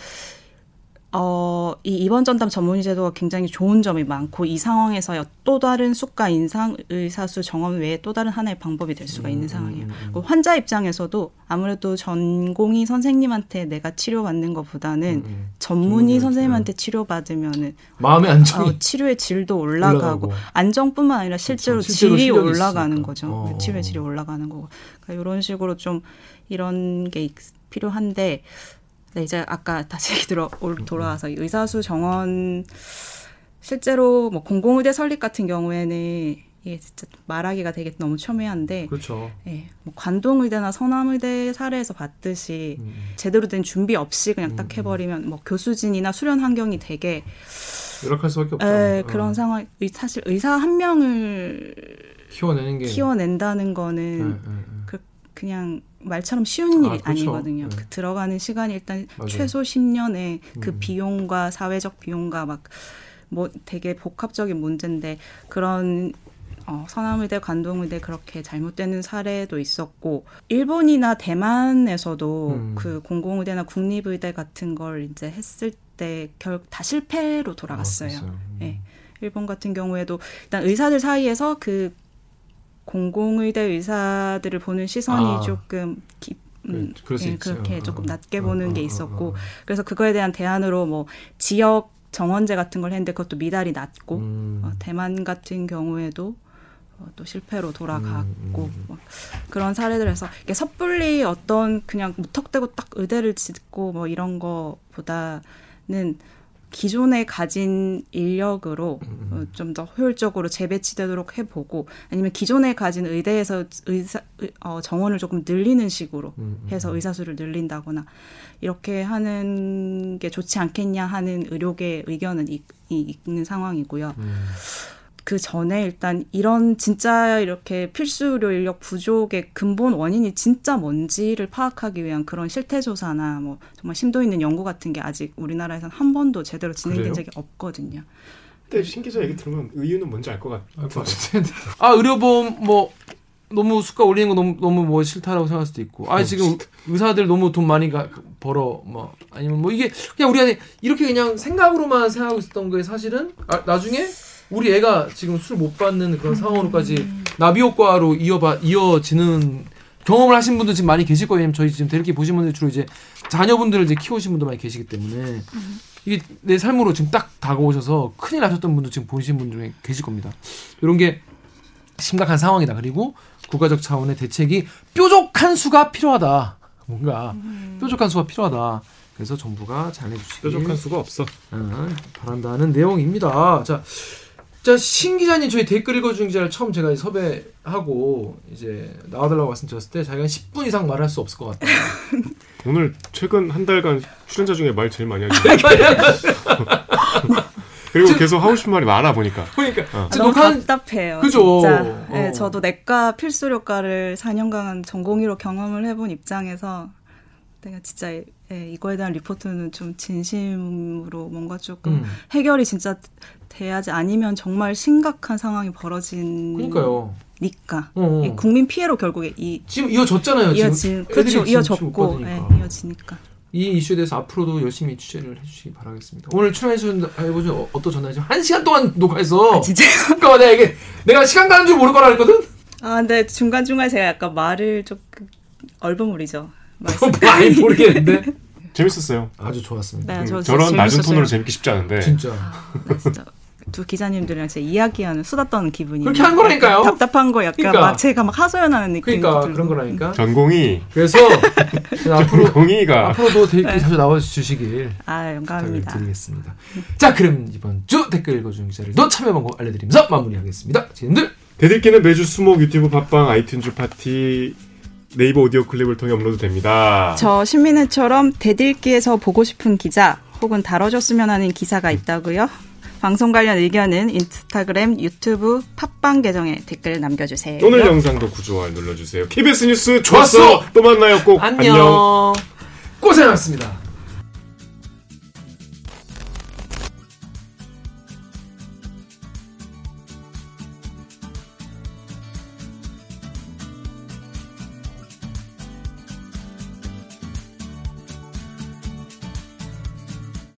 Speaker 1: 어, 이 이번 전담 전문의 제도가 굉장히 좋은 점이 많고 이 상황에서 또 다른 수가 인상 의사수 정원 외에 또 다른 하나의 방법이 될 수가 있는 상황이에요. 그리고 환자 입장에서도 아무래도 전공의 선생님한테 내가 치료받는 것보다는
Speaker 2: 음,
Speaker 1: 전문의 선생님한테 치료받으면는
Speaker 2: 마음의 안정이
Speaker 1: 어, 치료의 질도 올라가고,
Speaker 2: 올라가고.
Speaker 1: 안정뿐만 아니라 실제로
Speaker 2: 그렇죠. 실제로
Speaker 1: 질이
Speaker 2: 실력이
Speaker 1: 올라가는
Speaker 2: 있으니까.
Speaker 1: 거죠.
Speaker 2: 어.
Speaker 1: 치료의 질이 올라가는 거고. 그러니까 이런 식으로 좀 이런 게 있- 필요한데 네, 이제 아까 다시 들어 올- 돌아와서 이 의사수 정원 실제로 뭐 공공의대 설립 같은 경우에는 이게 진짜 말하기가 되게 너무 첨예한데
Speaker 2: 그렇죠.
Speaker 1: 예, 뭐 관동의대나 서남의대 사례에서 봤듯이
Speaker 2: 음.
Speaker 1: 제대로 된 준비 없이 그냥 딱 해버리면 뭐 교수진이나 수련 환경이 되게
Speaker 2: 열악할 수밖에 없죠.
Speaker 1: 에,
Speaker 2: 어.
Speaker 1: 그런 상황 의- 사실 의사 한 명을
Speaker 2: 키워내는 게
Speaker 1: 키워낸다는 거는
Speaker 2: 예, 예, 예.
Speaker 1: 그 그냥 말처럼 쉬운
Speaker 2: 아,
Speaker 1: 일이
Speaker 2: 그렇죠.
Speaker 1: 아, 니거든요
Speaker 2: 네.
Speaker 1: 그 들어가는 시간이 일단
Speaker 2: 맞아요.
Speaker 1: 최소 10년에 그
Speaker 2: 음.
Speaker 1: 비용과 사회적 비용과 막 뭐 되게 복합적인 문제인데 그런 어, 서남의대, 관동의대 그렇게 잘못되는 사례도 있었고 일본이나 대만에서도
Speaker 2: 음.
Speaker 1: 그 공공의대나 국립의대 같은 걸 이제 했을 때 결국 다 실패로 돌아갔어요.
Speaker 2: 아. 음.
Speaker 1: 예. 일본 같은 경우에도 일단 의사들 사이에서 그 공공의대 의사들을 보는 시선이
Speaker 2: 아.
Speaker 1: 조금 깊, 음,
Speaker 2: 그-
Speaker 1: 예. 그렇게
Speaker 2: 어,
Speaker 1: 조금
Speaker 2: 어,
Speaker 1: 낮게
Speaker 2: 어,
Speaker 1: 보는
Speaker 2: 어,
Speaker 1: 게
Speaker 2: 어,
Speaker 1: 있었고
Speaker 2: 어.
Speaker 1: 그래서 그거에 대한 대안으로 뭐 지역 정원제 같은 걸 했는데 그것도 미달이 낮고
Speaker 2: 음.
Speaker 1: 어, 대만 같은 경우에도 어, 또 실패로 돌아갔고
Speaker 2: 음, 음.
Speaker 1: 뭐 그런 사례들에서 이게 섣불리 어떤 그냥 무턱대고 딱 의대를 짓고 뭐 이런 거보다는 기존에 가진 인력으로
Speaker 2: 음,
Speaker 1: 어, 좀더 효율적으로 재배치되도록 해보고 아니면 기존에 가진 의대에서 의사 의- 어, 정원을 조금 늘리는 식으로
Speaker 2: 음, 음.
Speaker 1: 해서 의사 수를 늘린다거나 이렇게 하는 게 좋지 않겠냐 하는 의료계 의견은 있, 이- 있는 상황이고요.
Speaker 2: 음.
Speaker 1: 그 전에 일단 이런 진짜 이렇게 필수 의료 인력 부족의 근본 원인이 진짜 뭔지를 파악하기 위한 그런 실태 조사나 뭐 정말 심도 있는 연구 같은 게 아직 우리나라에서는 한 번도 제대로 진행된
Speaker 2: 그래요?
Speaker 1: 적이 없거든요.
Speaker 3: 근데 신 기자 얘기 들으면 의유는 뭔지 알 것 같아.
Speaker 2: 아 의료보험 뭐 너무 수가 올리는 거 너무 너무 뭐 싫다라고 생각할 수도 있고 아 지금 의사들 너무 돈 많이 가, 벌어 뭐 아니면 뭐 이게 그냥 우리가 이렇게 그냥 생각으로만 생각하고 있었던 게 사실은 아, 나중에 우리 애가 지금 술 못 받는 그런 상황으로까지 나비 효과로 이어봐 이어지는 경험을 하신 분도 지금 많이 계실 거예요. 왜냐면 저희 지금 대리기 보신 분들 주로 이제 자녀분들을 이제 키우신 분도 많이 계시기 때문에 이게 내 삶으로 지금 딱 다가오셔서 큰일 나셨던 분도 지금 보신 분 중에 계실 겁니다. 이런 게 심각한 상황이다. 그리고 국가적 차원의 대책이 뾰족한 수가 필요하다. 뭔가 뾰족한 수가 필요하다. 그래서 정부가 잘해주시길
Speaker 3: 뾰족한 수가 없어.
Speaker 2: 어, 바란다는 내용입니다. 자, 자, 신 기자님 저희 댓글 읽어주는 기자를 처음 제가 섭외하고 이제 나와달라고 말씀드렸을 때 자기가 10분 이상 말할 수 없을 것 같다.
Speaker 3: 오늘 최근 한 달간 출연자 중에 말 제일 많이 하죠. 그리고 계속 하고 싶은 말이 많아 보니까.
Speaker 2: 그러니까
Speaker 3: 어.
Speaker 1: 아, 너무
Speaker 2: 녹화는
Speaker 1: 답답해요.
Speaker 2: 그죠.
Speaker 1: 진짜. 네,
Speaker 2: 어.
Speaker 1: 저도 내과 필수료과를 4년간 전공의로 경험을 해본 입장에서 내가 진짜 예, 이거에 대한 리포트는 좀 진심으로 뭔가 조금
Speaker 2: 음.
Speaker 1: 해결이 진짜 돼야지 아니면 정말 심각한 상황이 벌어지니까
Speaker 2: 그러니까요. 어.
Speaker 1: 이 국민 피해로 결국에 이
Speaker 2: 지금 이어졌잖아요.
Speaker 1: 이어진 그렇죠 이어졌고. 예, 이어지니까
Speaker 2: 이 이슈에 대해서 앞으로도 열심히 취재를 해주시기 바라겠습니다. 오늘 출연해주신 해보신 어- 전화죠? 한 시간 동안 녹화해서.
Speaker 1: 진짜
Speaker 2: 그러니까 내가 이게 내가 시간 가는 줄 모를 거라 했거든.
Speaker 1: 아 근데 중간 중간 제가 약간 말을 조금 얼버무리죠 말씀
Speaker 2: 많이 모르겠는데.
Speaker 3: 재밌었어요.
Speaker 2: 아주 좋았습니다.
Speaker 1: 네,
Speaker 3: 음,
Speaker 1: 저
Speaker 3: 저런 낮은
Speaker 1: 재밌었어요.
Speaker 3: 톤으로 재밌기 쉽지 않은데.
Speaker 2: 진짜.
Speaker 1: 네, 진짜 두 기자님들이랑 진짜 이야기하는 수다 떠는 기분이
Speaker 2: 그렇게 한 거라니까요.
Speaker 1: 답답한 거 약간
Speaker 2: 그러니까.
Speaker 1: 막 제가 막 하소연하는 느낌
Speaker 2: 그러니까 그런 거라니까.
Speaker 3: 전공이
Speaker 2: 그래서 앞으로
Speaker 3: 전공이가
Speaker 2: 앞으로도 댓글 자주 나와 주시길
Speaker 1: 아
Speaker 2: 부탁을
Speaker 1: 영감합니다
Speaker 2: 드리겠습니다. 자, 그럼 이번 주 댓글 읽어주는 기자들도 참여 방법 알려드리면서 마무리하겠습니다. 지금들
Speaker 3: 대들기는 매주 수목 유튜브 팟빵 아이튠즈 파티 네이버 오디오 클립을 통해 업로드 됩니다.
Speaker 1: 저 신민혜처럼 대들기에서 보고 싶은 기자 혹은 다뤄줬으면 하는 기사가 있다고요? 방송 관련 의견은 인스타그램, 유튜브, 팟빵 계정에 댓글 남겨주세요.
Speaker 3: 오늘 영상도 구조화 눌러주세요. KBS 뉴스
Speaker 2: 좋았어!
Speaker 3: 좋았어. 또 만나요 꼭. 안녕.
Speaker 2: 안녕. 고생하셨습니다.